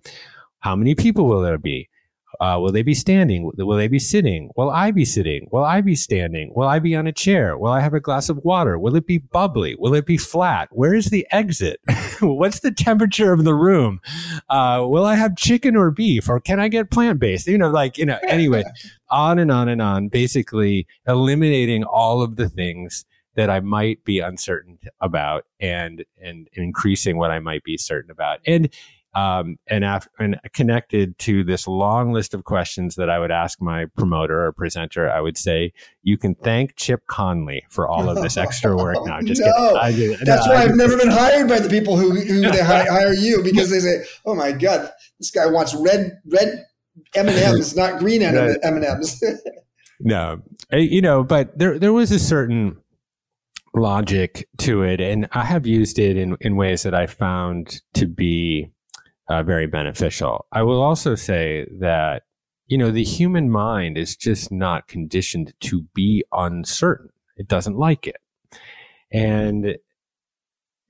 Speaker 3: how many people will there be? Uh, will they be standing? Will they be sitting? Will I be sitting? Will I be standing? Will I be on a chair? Will I have a glass of water? Will it be bubbly? Will it be flat? Where is the exit? What's the temperature of the room? Uh, will I have chicken or beef? Or can I get plant based? You know, like, you know, anyway, on and on and on, basically eliminating all of the things that I might be uncertain about and, and increasing what I might be certain about. And, um, and, af- and connected to this long list of questions that I would ask my promoter or presenter, I would say, "You can thank Chip Conley for all of this extra work." No, just
Speaker 2: no, that's no, why I've never been hired by the people who who they hire you because they say, "Oh my God, this guy wants red red M and M's, not green M and M's."
Speaker 3: No, you know, but there there was a certain logic to it, and I have used it in in ways that I found to be uh, very beneficial. I will also say that, you know, the human mind is just not conditioned to be uncertain. It doesn't like it. And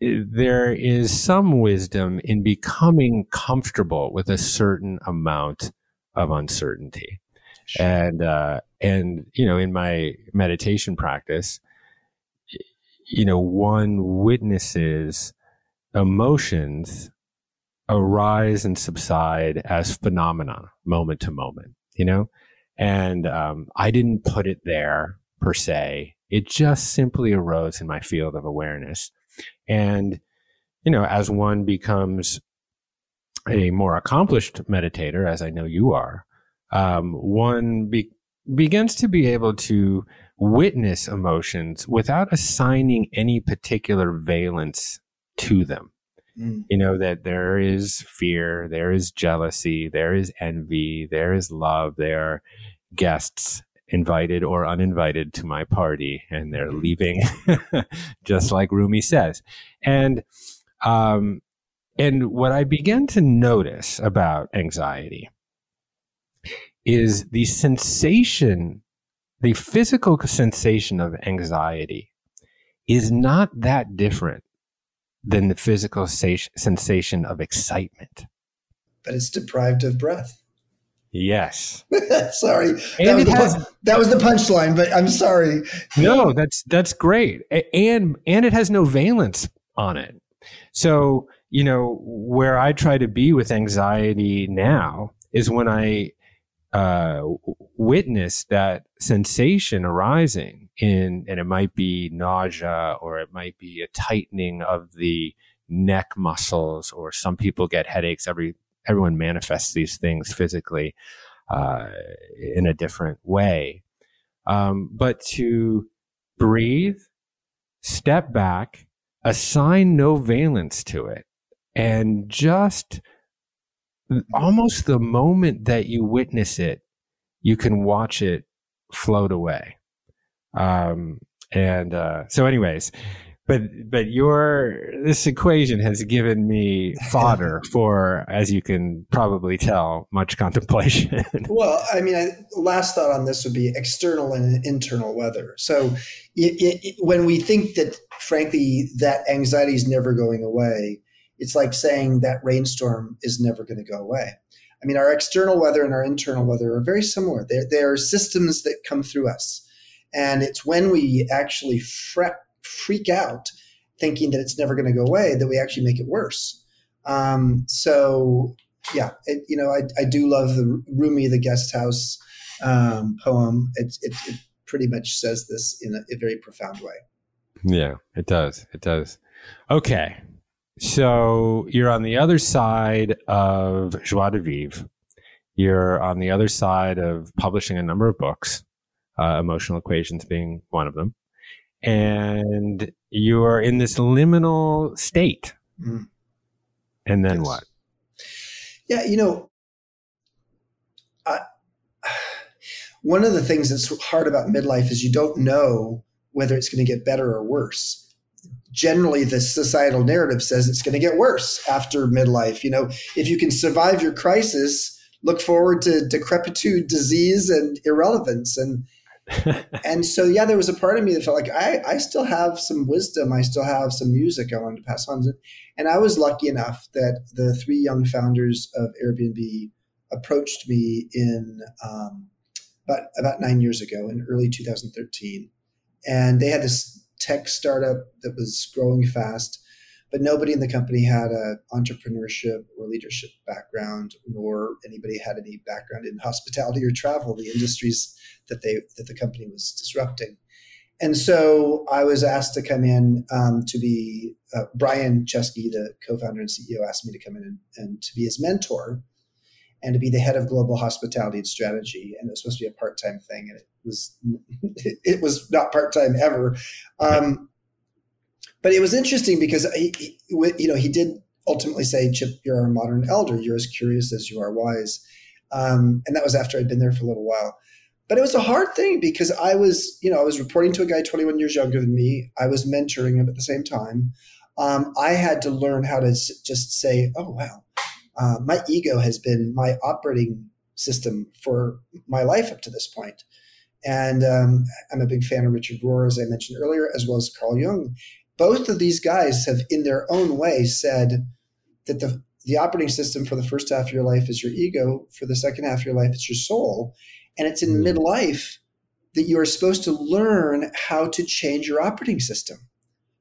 Speaker 3: there is some wisdom in becoming comfortable with a certain amount of uncertainty. Sure. And, uh, and, you know, in my meditation practice, you know, one witnesses emotions arise and subside as phenomena moment to moment, you know? And um, I didn't put it there per se. It just simply arose in my field of awareness. And, you know, as one becomes a more accomplished meditator, as I know you are, um, one be- begins to be able to witness emotions without assigning any particular valence to them. Mm. You know, that there is fear, there is jealousy, there is envy, there is love, there are guests invited or uninvited to my party, and they're mm-hmm. leaving just like Rumi says. And, um, and what I began to notice about anxiety is the sensation, the physical sensation of anxiety is not that different than the physical sensation of excitement.
Speaker 2: But it's deprived of breath.
Speaker 3: Yes.
Speaker 2: sorry. That was, has, the, that was, the, punchline, but I'm sorry.
Speaker 3: No, that's that's great. And and it has no valence on it. So, you know, where I try to be with anxiety now is when I uh, witness that sensation arising in, and it might be nausea or it might be a tightening of the neck muscles, or some people get headaches. Every everyone manifests these things physically uh, in a different way. Um, but to breathe, step back, assign no valence to it, and just almost the moment that you witness it, you can watch it float away. Um, and uh, so, anyways, but but your this equation has given me fodder for, as you can probably tell, much contemplation.
Speaker 2: well, I mean, I, last thought on this would be external and internal weather. So, it, it, when we think that, frankly, that anxiety is never going away, it's like saying that rainstorm is never going to go away. I mean, our external weather and our internal weather are very similar. They're, they are systems that come through us. And it's when we actually freak out thinking that it's never going to go away that we actually make it worse. Um, so, yeah, it, you know, I, I do love the Rumi, the guest house um, poem. It, it, it, pretty much says this in a, a very profound way.
Speaker 3: Yeah, it does. It does. Okay. So you're on the other side of Joie de Vivre. You're on the other side of publishing a number of books, uh, Emotional Equations being one of them. And you're in this liminal state. Mm. And then yes. what?
Speaker 2: Yeah, you know, I, one of the things that's hard about midlife is you don't know whether it's going to get better or worse generally the societal narrative says it's going to get worse after midlife. You know, if you can survive your crisis, look forward to decrepitude, disease, and irrelevance. And and so yeah, there was a part of me that felt like I, I still have some wisdom, I still have some music I wanted to pass on. And I was lucky enough that the three young founders of Airbnb approached me in um, about about nine years ago in early 2013, and they had this tech startup that was growing fast, but nobody in the company had a entrepreneurship or leadership background, nor anybody had any background in hospitality or travel, the industries that they that the company was disrupting. And so I was asked to come in um, to be uh, Brian Chesky, the co-founder and CEO, asked me to come in and, and to be his mentor and to be the head of global hospitality and strategy. And it was supposed to be a part time thing, and it was it was not part time ever. Um, but it was interesting because he, he, you know he did ultimately say, "Chip, you're a modern elder. You're as curious as you are wise." Um, and that was after I'd been there for a little while. But it was a hard thing because I was, you know, I was reporting to a guy 21 years younger than me. I was mentoring him at the same time. Um, I had to learn how to just say, "Oh wow, uh, my ego has been my operating system for my life up to this point. And um, I'm a big fan of Richard Rohr, as I mentioned earlier, as well as Carl Jung. Both of these guys have, in their own way, said that the, the operating system for the first half of your life is your ego, for the second half of your life, it's your soul. And it's in mm. midlife that you are supposed to learn how to change your operating system.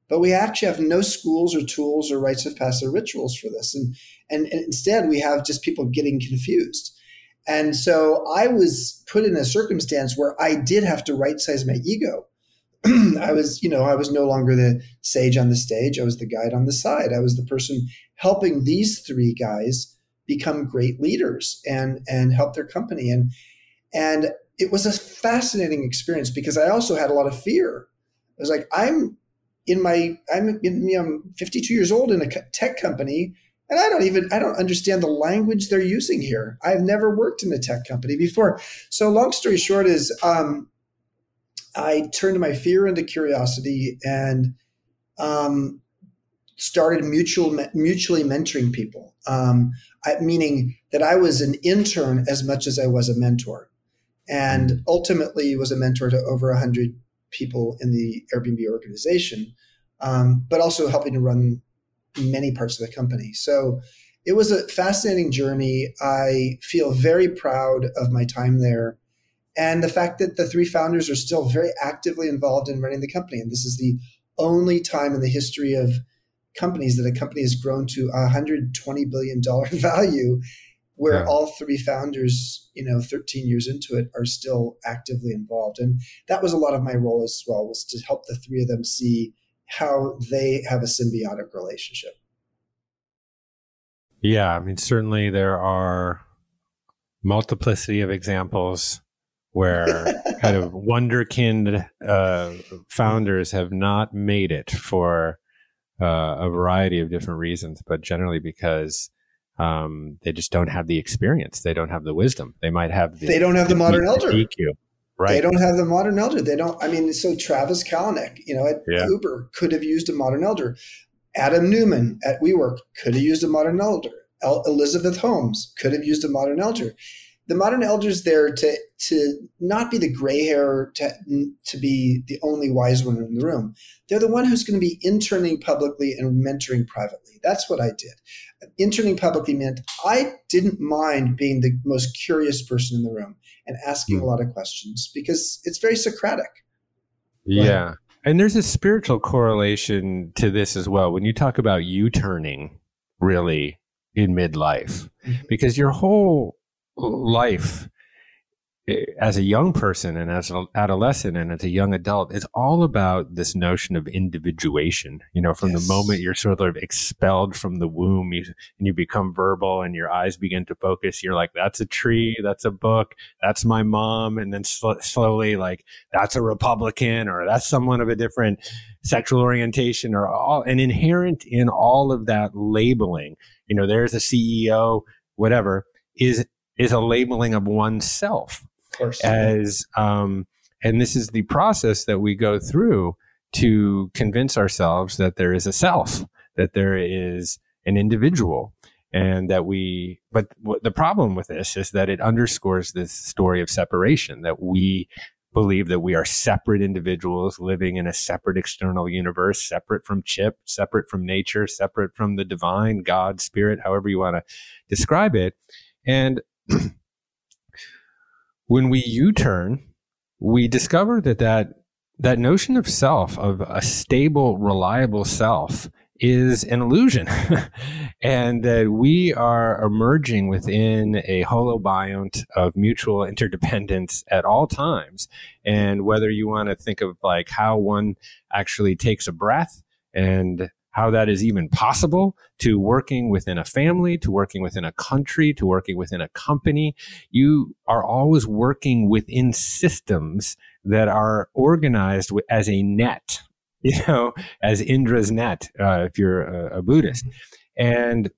Speaker 2: But we actually have no schools or tools or rites of passage rituals for this. And, and, and instead, we have just people getting confused. And so I was put in a circumstance where I did have to right size my ego. I was, you know, I was no longer the sage on the stage. I was the guide on the side. I was the person helping these three guys become great leaders and and help their company. And and it was a fascinating experience because I also had a lot of fear. I was like, I'm in my, I'm in, you know, I'm 52 years old in a tech company and I don't even I don't understand the language they're using here. I've never worked in a tech company before. So long story short is um, I turned my fear into curiosity and um, started mutual mutually mentoring people. Um, I, meaning that I was an intern as much as I was a mentor, and ultimately was a mentor to over hundred people in the Airbnb organization, um, but also helping to run many parts of the company. So it was a fascinating journey. I feel very proud of my time there and the fact that the three founders are still very actively involved in running the company. And this is the only time in the history of companies that a company has grown to a $120 billion value where yeah. all three founders, you know, 13 years into it are still actively involved. And that was a lot of my role as well was to help the three of them see how they have a symbiotic relationship.
Speaker 3: Yeah, I mean, certainly there are multiplicity of examples where kind of wonderkind uh, founders have not made it for uh, a variety of different reasons, but generally because um, they just don't have the experience. They don't have the wisdom. They might have the,
Speaker 2: they don't have the, the modern elder. EQ.
Speaker 3: Right.
Speaker 2: They don't have the modern elder. They don't. I mean, so Travis Kalanick, you know, at yeah. Uber could have used a modern elder. Adam Neumann at WeWork could have used a modern elder. El- Elizabeth Holmes could have used a modern elder. The modern elder's there to to not be the gray hair to to be the only wise one in the room. They're the one who's going to be interning publicly and mentoring privately. That's what I did. Interning publicly meant I didn't mind being the most curious person in the room and asking mm. a lot of questions because it's very Socratic.
Speaker 3: Yeah. And there's a spiritual correlation to this as well. When you talk about U turning, really, in midlife, mm-hmm. because your whole life eh, as a young person and as an adolescent and as a young adult, it's all about this notion of individuation. You know, from yes. the moment you're sort of expelled from the womb you, and you become verbal and your eyes begin to focus, you're like, that's a tree, that's a book, that's my mom. And then sl- slowly, like, that's a Republican or that's someone of a different sexual orientation or all, and inherent in all of that labeling, you know, there's a CEO, whatever, is is a labeling of oneself as um, and this is the process that we go through to convince ourselves that there is a self that there is an individual and that we but the problem with this is that it underscores this story of separation that we believe that we are separate individuals living in a separate external universe separate from chip separate from nature separate from the divine god spirit however you want to describe it. And when we U-turn, we discover that that that notion of self, of a stable, reliable self, is an illusion, and that we are emerging within a holobiont of mutual interdependence at all times. And whether you want to think of like how one actually takes a breath and how that is even possible to working within a family, to working within a country, to working within a company. You are always working within systems that are organized as a net, you know, as Indra's net, uh, if you're a, a Buddhist. And,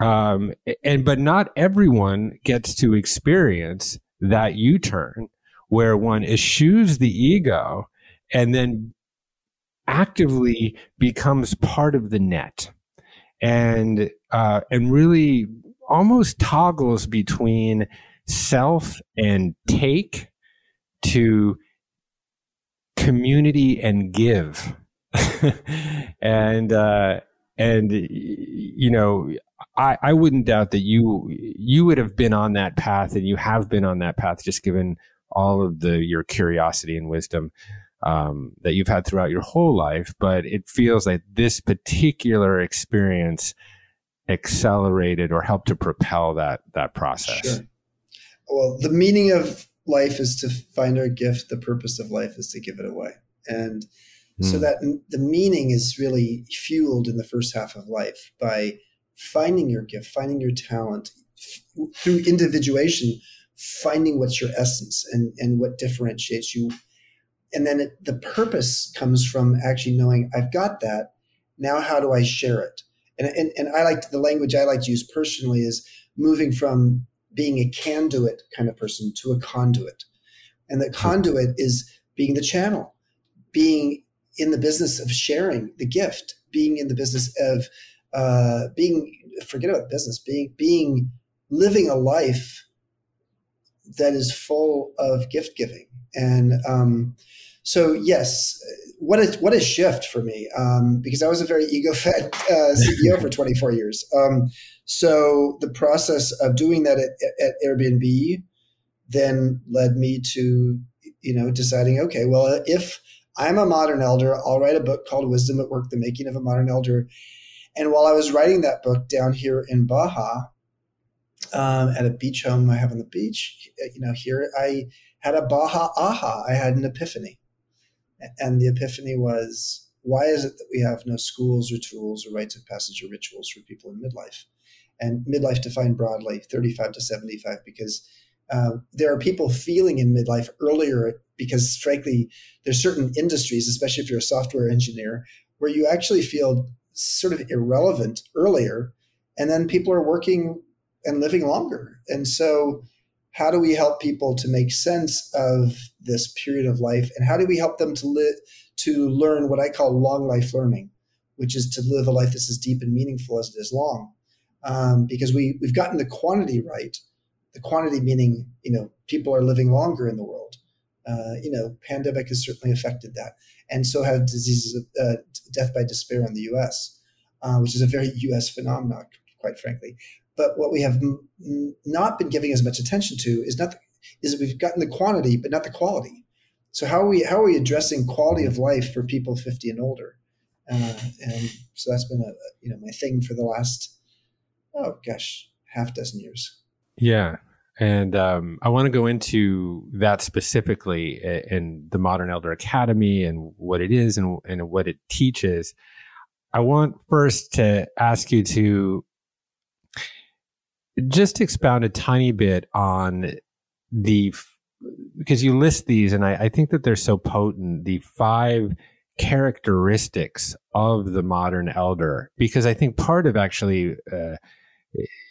Speaker 3: um, and, but not everyone gets to experience that U turn where one eschews the ego and then actively becomes part of the net. And uh, and really almost toggles between self and take to community and give. And uh, and you know I, I wouldn't doubt that you you would have been on that path and you have been on that path just given all of the your curiosity and wisdom um, that you've had throughout your whole life, but it feels like this particular experience accelerated or helped to propel that that process. Sure.
Speaker 2: well, the meaning of life is to find our gift. The purpose of life is to give it away. And mm. so hmm. that the meaning is really fueled in the first half of life by finding your gift, finding your talent through individuation, finding what's your essence and, and what differentiates you. And then it, the purpose comes from actually knowing I've got that. Now, how do I share it? And, and, and I like the language I like to use personally is moving from being a conduit kind of person to a conduit. And the conduit is being the channel, being in the business of sharing the gift, being in the business of uh, being forget about business, being being living a life that is full of gift giving. And um, so, yes, what a what a shift for me um, because I was a very ego fed uh, CEO for 24 years. Um, so the process of doing that at, at, Airbnb then led me to you know deciding okay, well if I'm a modern elder, I'll write a book called Wisdom at Work: The Making of a Modern Elder. And while I was writing that book down here in Baja, um, at a beach home I have on the beach, you know, here I had a Baja aha. I had an epiphany and the epiphany was why is it that we have no schools or tools or rites of passage or rituals for people in midlife? And midlife defined broadly, 35 to 75, because uh, there are people feeling in midlife earlier because, frankly, there's certain industries, especially if you're a software engineer, where you actually feel sort of irrelevant earlier. And then people are working and living longer. And so how do we help people to make sense of this period of life? And how do we help them to live to learn what i call long life learning which is to live a life that's as deep and meaningful as it is long? Um, because we, we've gotten the quantity right. The quantity meaning you know people are living longer in the world. Uh, you know pandemic has certainly affected that. And so have diseases of uh, death by despair in the us uh, which is a very us phenomenon quite frankly but what we have m- not been giving as much attention to is not the, is we've gotten the quantity, but not the quality. So how are we how are we addressing quality of life for people 50 and older? Uh, and so that's been a you know my thing for the last oh gosh half dozen years.
Speaker 3: Yeah, and um, I want to go into that specifically in the Modern Elder Academy and what it is and, and what it teaches. I want first to ask you to just expound a tiny bit on the because you list these and I, I, think that they're so potent the five characteristics of the modern elder because i think part of actually uh,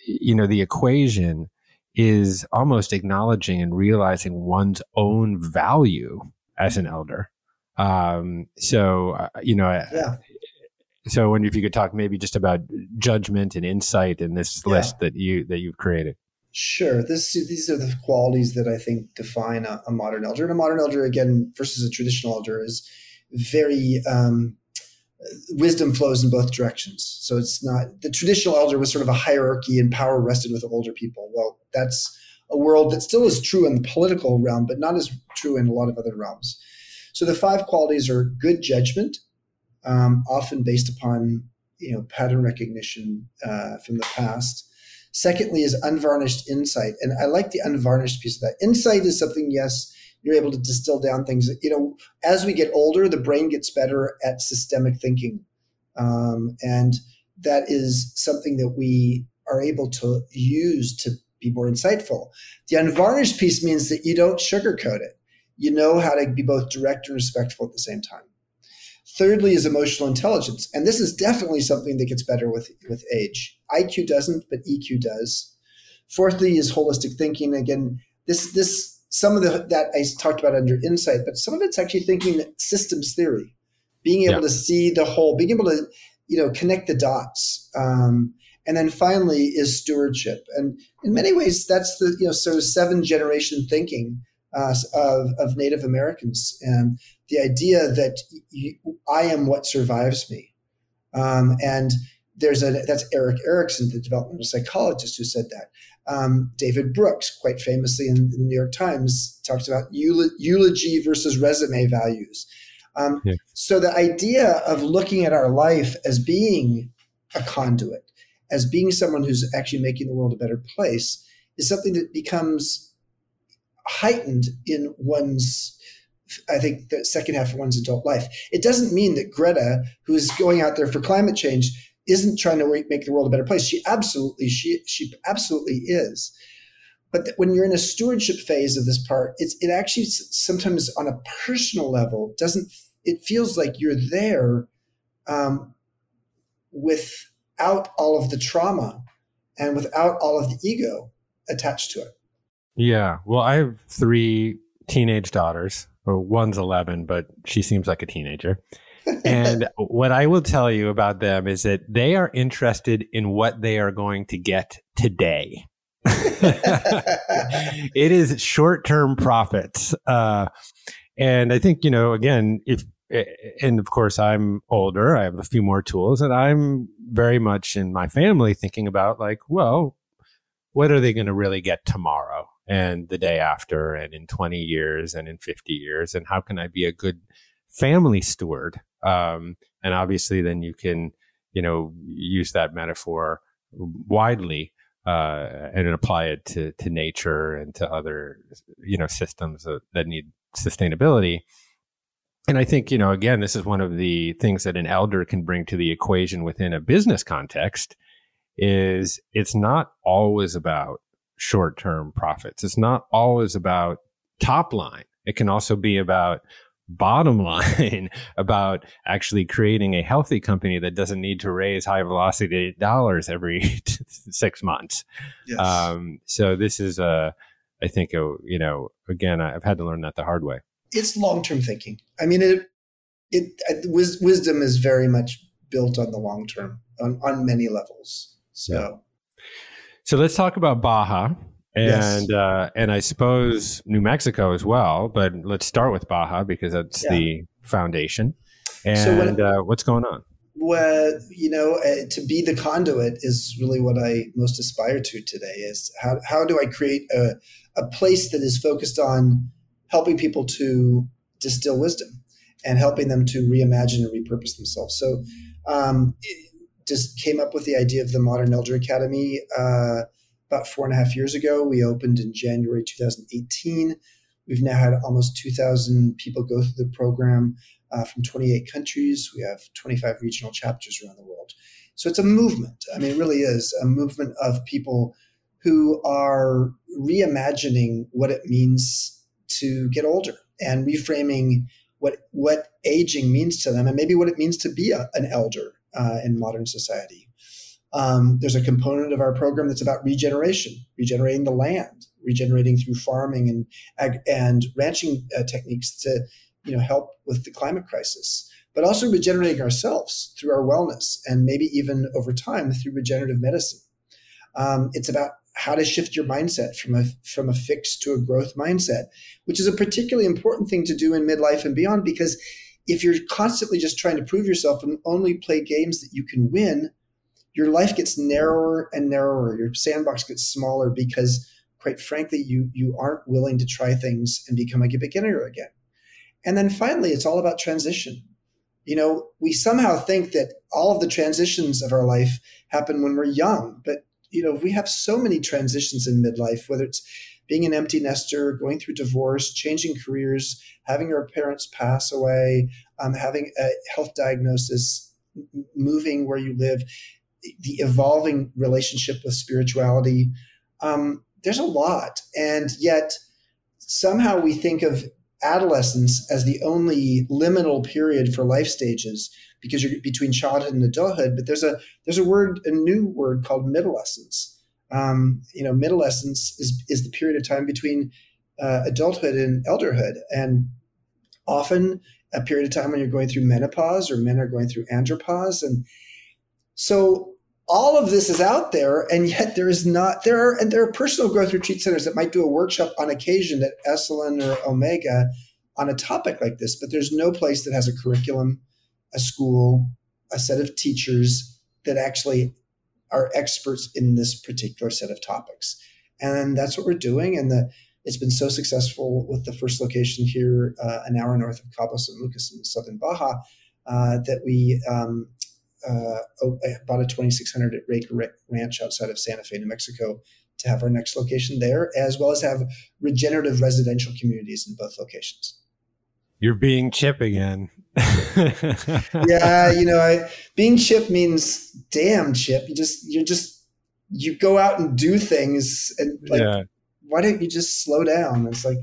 Speaker 3: you know the equation is almost acknowledging and realizing one's own value as an elder um, so uh, you know yeah. So, I wonder if you could talk maybe just about judgment and insight in this yeah. list that you that you've created.
Speaker 2: Sure. This these are the qualities that I think define a, a modern elder. And a modern elder, again, versus a traditional elder, is very um, wisdom flows in both directions. So it's not the traditional elder was sort of a hierarchy and power rested with older people. Well, that's a world that still is true in the political realm, but not as true in a lot of other realms. So the five qualities are good judgment, um, often based upon you know pattern recognition uh, from the past. Secondly, is unvarnished insight, and I like the unvarnished piece of that. Insight is something, yes, you're able to distill down things. You know, as we get older, the brain gets better at systemic thinking, um, and that is something that we are able to use to be more insightful. The unvarnished piece means that you don't sugarcoat it. You know how to be both direct and respectful at the same time. Thirdly, is emotional intelligence, and this is definitely something that gets better with with age. IQ doesn't, but EQ does. Fourthly, is holistic thinking. Again, this this some of the that I talked about under insight, but some of it's actually thinking systems theory, being able yeah. to see the whole, being able to you know connect the dots. Um, and then finally is stewardship, and in many ways that's the you know sort of seven generation thinking uh, of, of Native Americans. And the idea that you, I am what survives me. Um, and there's a that's Erik Erikson, the developmental psychologist, who said that. Um, David Brooks, quite famously in, in, the New York Times, talks about eulogy versus resume values. Um, yeah. So the idea of looking at our life as being a conduit, as being someone who's actually making the world a better place, is something that becomes heightened in one's I think the second half of one's adult life. It doesn't mean that Greta, who's going out there for climate change, isn't trying to make the world a better place. She absolutely, she she absolutely is. But when you're in a stewardship phase of this part, it's it actually sometimes on a personal level doesn't. It feels like you're there um, without all of the trauma and without all of the ego attached to it.
Speaker 3: Yeah. Well, I have three teenage daughters. Well, one's 11, but she seems like a teenager. and what I will tell you about them is that they are interested in what they are going to get today. it is short term profits. Uh, and I think, you know, again, if, and of course, I'm older, I have a few more tools, and I'm very much in my family thinking about, like, well, what are they going to really get tomorrow and the day after and in 20 years and in 50 years? And how can I be a good family steward? Um, and obviously, then you can, you know, use that metaphor widely uh, and apply it to, to nature and to other, you know, systems that need sustainability. And I think, you know, again, this is one of the things that an elder can bring to the equation within a business context is it's not always about short term profits. It's not always about top line. It can also be about bottom line about actually creating a healthy company that doesn't need to raise high velocity dollars every six months. Yes. Um, so this is a, I think, a, you know, again, I've had to learn that the hard way.
Speaker 2: It's long term thinking. I mean, it, it, wisdom is very much built on the long term on, on many levels. So.
Speaker 3: So let's talk about Baja and yes. uh, and I suppose New Mexico as well. But let's start with Baja because that's yeah. the foundation. And so when, uh, what's going on?
Speaker 2: Well, you know, uh, to be the conduit is really what I most aspire to today. Is how how do I create a a place that is focused on helping people to distill wisdom and helping them to reimagine and repurpose themselves. So. Um, just came up with the idea of the Modern Elder Academy uh, about four and a half years ago. We opened in January 2018. We've now had almost 2,000 people go through the program uh, from 28 countries. We have 25 regional chapters around the world. So it's a movement. I mean, it really is a movement of people who are reimagining what it means to get older and reframing what what aging means to them and maybe what it means to be a, an elder uh, in modern society. Um, there's a component of our program that's about regeneration, regenerating the land, regenerating through farming and ag- and ranching uh, techniques to you know help with the climate crisis, but also regenerating ourselves through our wellness and maybe even over time through regenerative medicine. Um, it's about how to shift your mindset from a from a fixed to a growth mindset, which is a particularly important thing to do in midlife and beyond because if you're constantly just trying to prove yourself and only play games that you can win, your life gets narrower and narrower. Your sandbox gets smaller because, quite frankly, you you aren't willing to try things and become a beginner again. And then finally, it's all about transition. You know, we somehow think that all of the transitions of our life happen when we're young, but you know, we have so many transitions in midlife, whether it's being an empty nester, going through divorce, changing careers, having our parents pass away, um, having a health diagnosis, moving where you live, the evolving relationship with spirituality. Um, there's a lot. And yet, somehow we think of adolescence as the only liminal period for life stages because you're between childhood and adulthood. But there's a there's a word, a new word called middlescence. Um, you know, middlescence is is the period of time between uh, adulthood and elderhood, and often a period of time when you're going through menopause or men are going through andropause. And so all of this is out there, and yet there is not there are and there are personal growth retreat centers that might do a workshop on occasion at Esalen or Omega on a topic like this, but there's no place that has a curriculum, a school, a set of teachers that actually are experts in this particular set of topics. And that's what we're doing. And the it's been so successful with the first location here, uh, an hour north of Cabo San Lucas in southern Baja, uh, that we um, uh, bought a 2,600 acre ranch outside of Santa Fe, New Mexico, to have our next location there, as well as have regenerative residential communities in both locations.
Speaker 3: You're being Chip again.
Speaker 2: yeah, you know, I, being Chip means damn Chip. You just you're just you go out and do things, and like, yeah. why don't you just slow down? It's like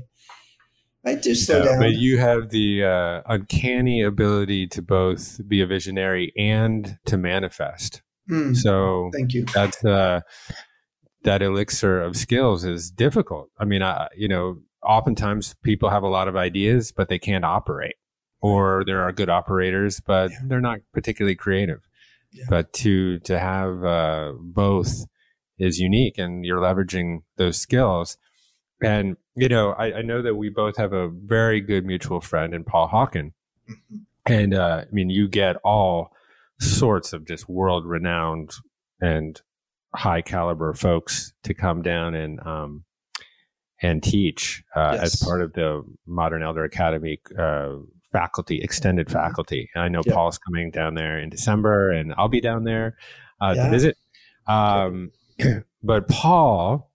Speaker 2: I do slow down.
Speaker 3: But you have the uh, uncanny ability to both be a visionary and to manifest. Mm, so
Speaker 2: thank you.
Speaker 3: That's uh, that elixir of skills is difficult. I mean, I, you know, oftentimes people have a lot of ideas, but they can't operate, or there are good operators, but yeah. they're not particularly creative. Yeah. But to to have uh, both is unique, and you're leveraging those skills. And you know, I, I, know that we both have a very good mutual friend in Paul Hawken, mm-hmm. and uh, I mean, you get all sorts of just world renowned and high caliber folks to come down and um, and teach uh, yes. as part of the Modern Elder Academy uh, faculty, extended mm-hmm. faculty. And I know yeah. Paul's coming down there in December, and I'll be down there uh, yeah. to visit. Um, but Paul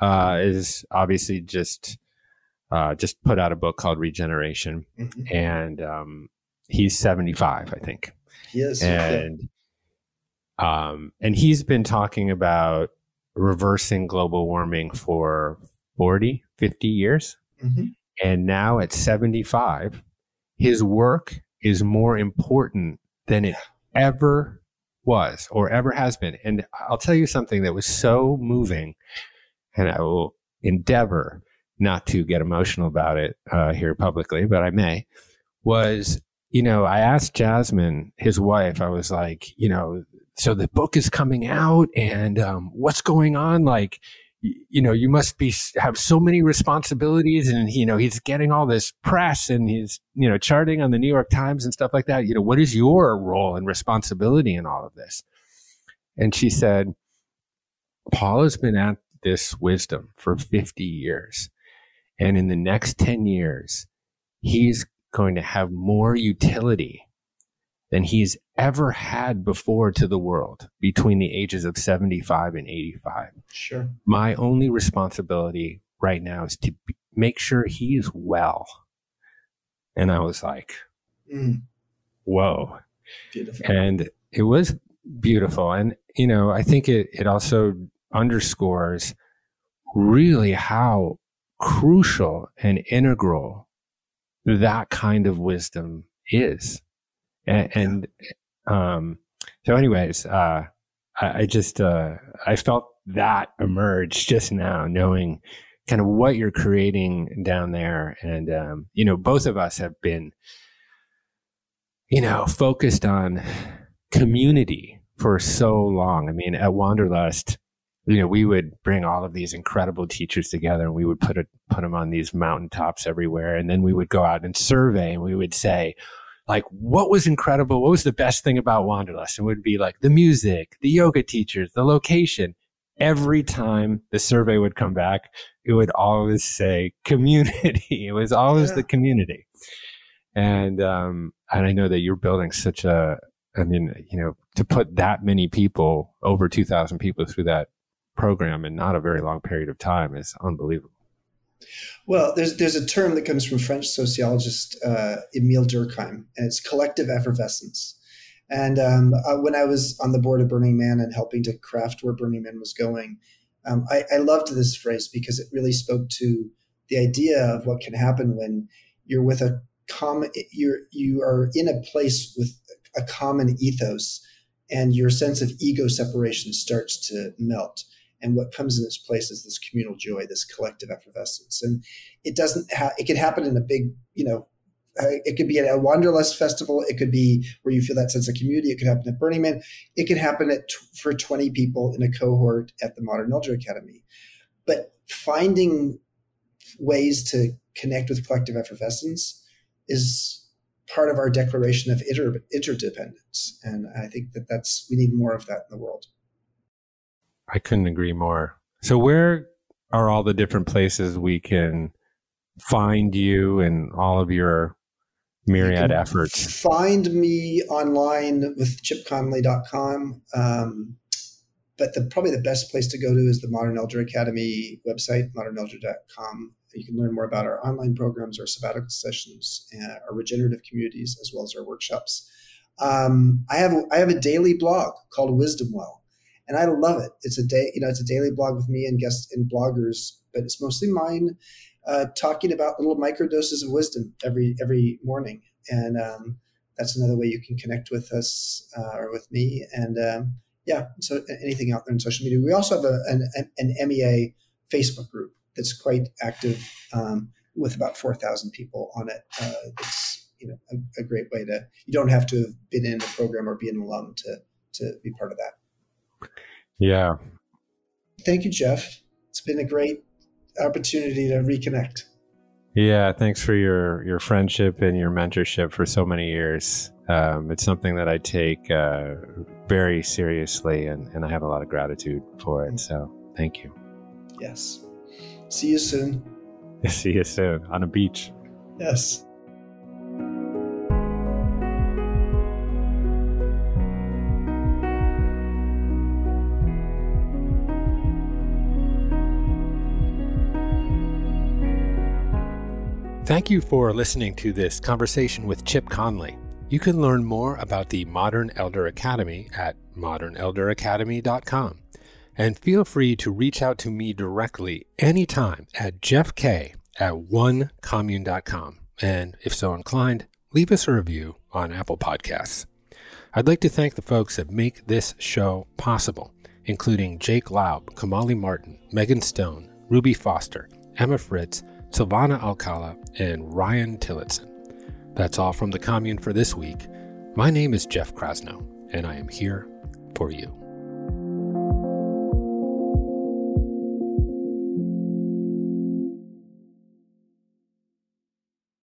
Speaker 3: uh, is obviously just uh, just put out a book called Regeneration, mm-hmm. and um, he's seventy five, I think.
Speaker 2: He is,
Speaker 3: and yeah. um, and he's been talking about reversing global warming for 40, 50 years. Mm-hmm. And now at 75, his work is more important than it ever was or ever has been. And I'll tell you something that was so moving, and I will endeavor not to get emotional about it uh, here publicly, but I may, was, you know, I asked Jasmine, his wife, I was like, you know, so the book is coming out and um, what's going on? Like, you know, you must be have so many responsibilities, and you know, he's getting all this press, and he's you know charting on the New York Times and stuff like that. You know, what is your role and responsibility in all of this? And she said, Paul has been at this wisdom for 50 years. And in the next 10 years, he's going to have more utility than he's ever had before to the world between the ages of 75 and 85.
Speaker 2: Sure.
Speaker 3: My only responsibility right now is to make sure he's well. And I was like, mm. whoa. Beautiful. And it was beautiful. And, you know, I think it, it also underscores really how crucial and integral that kind of wisdom is and, and um, so, anyways, uh, I, I, just uh, I felt that emerge just now, knowing kind of what you're creating down there, and um, you know, both of us have been, you know, focused on community for so long. I mean, at Wanderlust, you know, we would bring all of these incredible teachers together and we would put it, put them on these mountaintops everywhere. And then we would go out and survey and we would say, like what was incredible? What was the best thing about wanderlust? And would be like the music the yoga teachers the location. Every time the survey would come back it would always say community. It was always yeah. the community. And um and i know that you're building such a i mean you know to put that many people over 2000 people through that program in not a very long period of time is unbelievable
Speaker 2: well, there's there's a term that comes from French sociologist uh, Emile Durkheim, and it's collective effervescence. And um, uh, when I was on the board of Burning Man and helping to craft where Burning Man was going, um, I, I loved this phrase because it really spoke to the idea of what can happen when you're with a common you're you are in a place with a common ethos, and your sense of ego separation starts to melt and what comes in its place is this communal joy this collective effervescence. And it doesn't ha- it can happen in a big you know it could be at a wanderlust festival. It could be where you feel that sense of community. It could happen at burning man. It could happen at t- for 20 people in a cohort at the modern elder academy. But finding ways to connect with collective effervescence is part of our declaration of inter- interdependence. And i think that that's we need more of that in the world
Speaker 3: I couldn't agree more. So, where are all the different places we can find you and all of your myriad efforts?
Speaker 2: Find me online with chipconley.com. Um, but the, probably the best place to go to is the Modern Elder Academy website, modernelder.com. You can learn more about our online programs, our sabbatical sessions, our regenerative communities, as well as our workshops. Um, I have I have a daily blog called Wisdom Well, and I love it. It's a day, you know, it's a daily blog with me and guests and bloggers, but it's mostly mine, uh, talking about little micro doses of wisdom every every morning, and um, that's another way you can connect with us uh, or with me. And um, yeah, so anything out there in social media. We also have a, an, an MEA Facebook group that's quite active um, with about 4,000 people on it. Uh, it's you know a, a, great way to you don't have to have been in the program or be an alum to to be part of that.
Speaker 1: Yeah.
Speaker 2: Thank you, Jeff. It's been a great opportunity to reconnect.
Speaker 1: Yeah, thanks for your your friendship and your mentorship for so many years. Um, it's something that I take uh, very seriously, and, and I have a lot of gratitude for it. So, thank you.
Speaker 2: Yes. See you soon.
Speaker 1: See you soon on a beach.
Speaker 2: Yes.
Speaker 1: Thank you for listening to this conversation with Chip Conley. You can learn more about the Modern Elder Academy at modernelderacademy.com. And feel free to reach out to me directly anytime at jeffk at onecommune.com. And if so inclined, leave us a review on Apple Podcasts. I'd like to thank the folks that make this show possible, including Jake Laub, Kamali Martin, Megan Stone, Ruby Foster, Emma Fritz, Silvana Alcala, and Ryan Tillotson. That's all from the commune for this week. My name is Jeff Krasno, and I am here for you.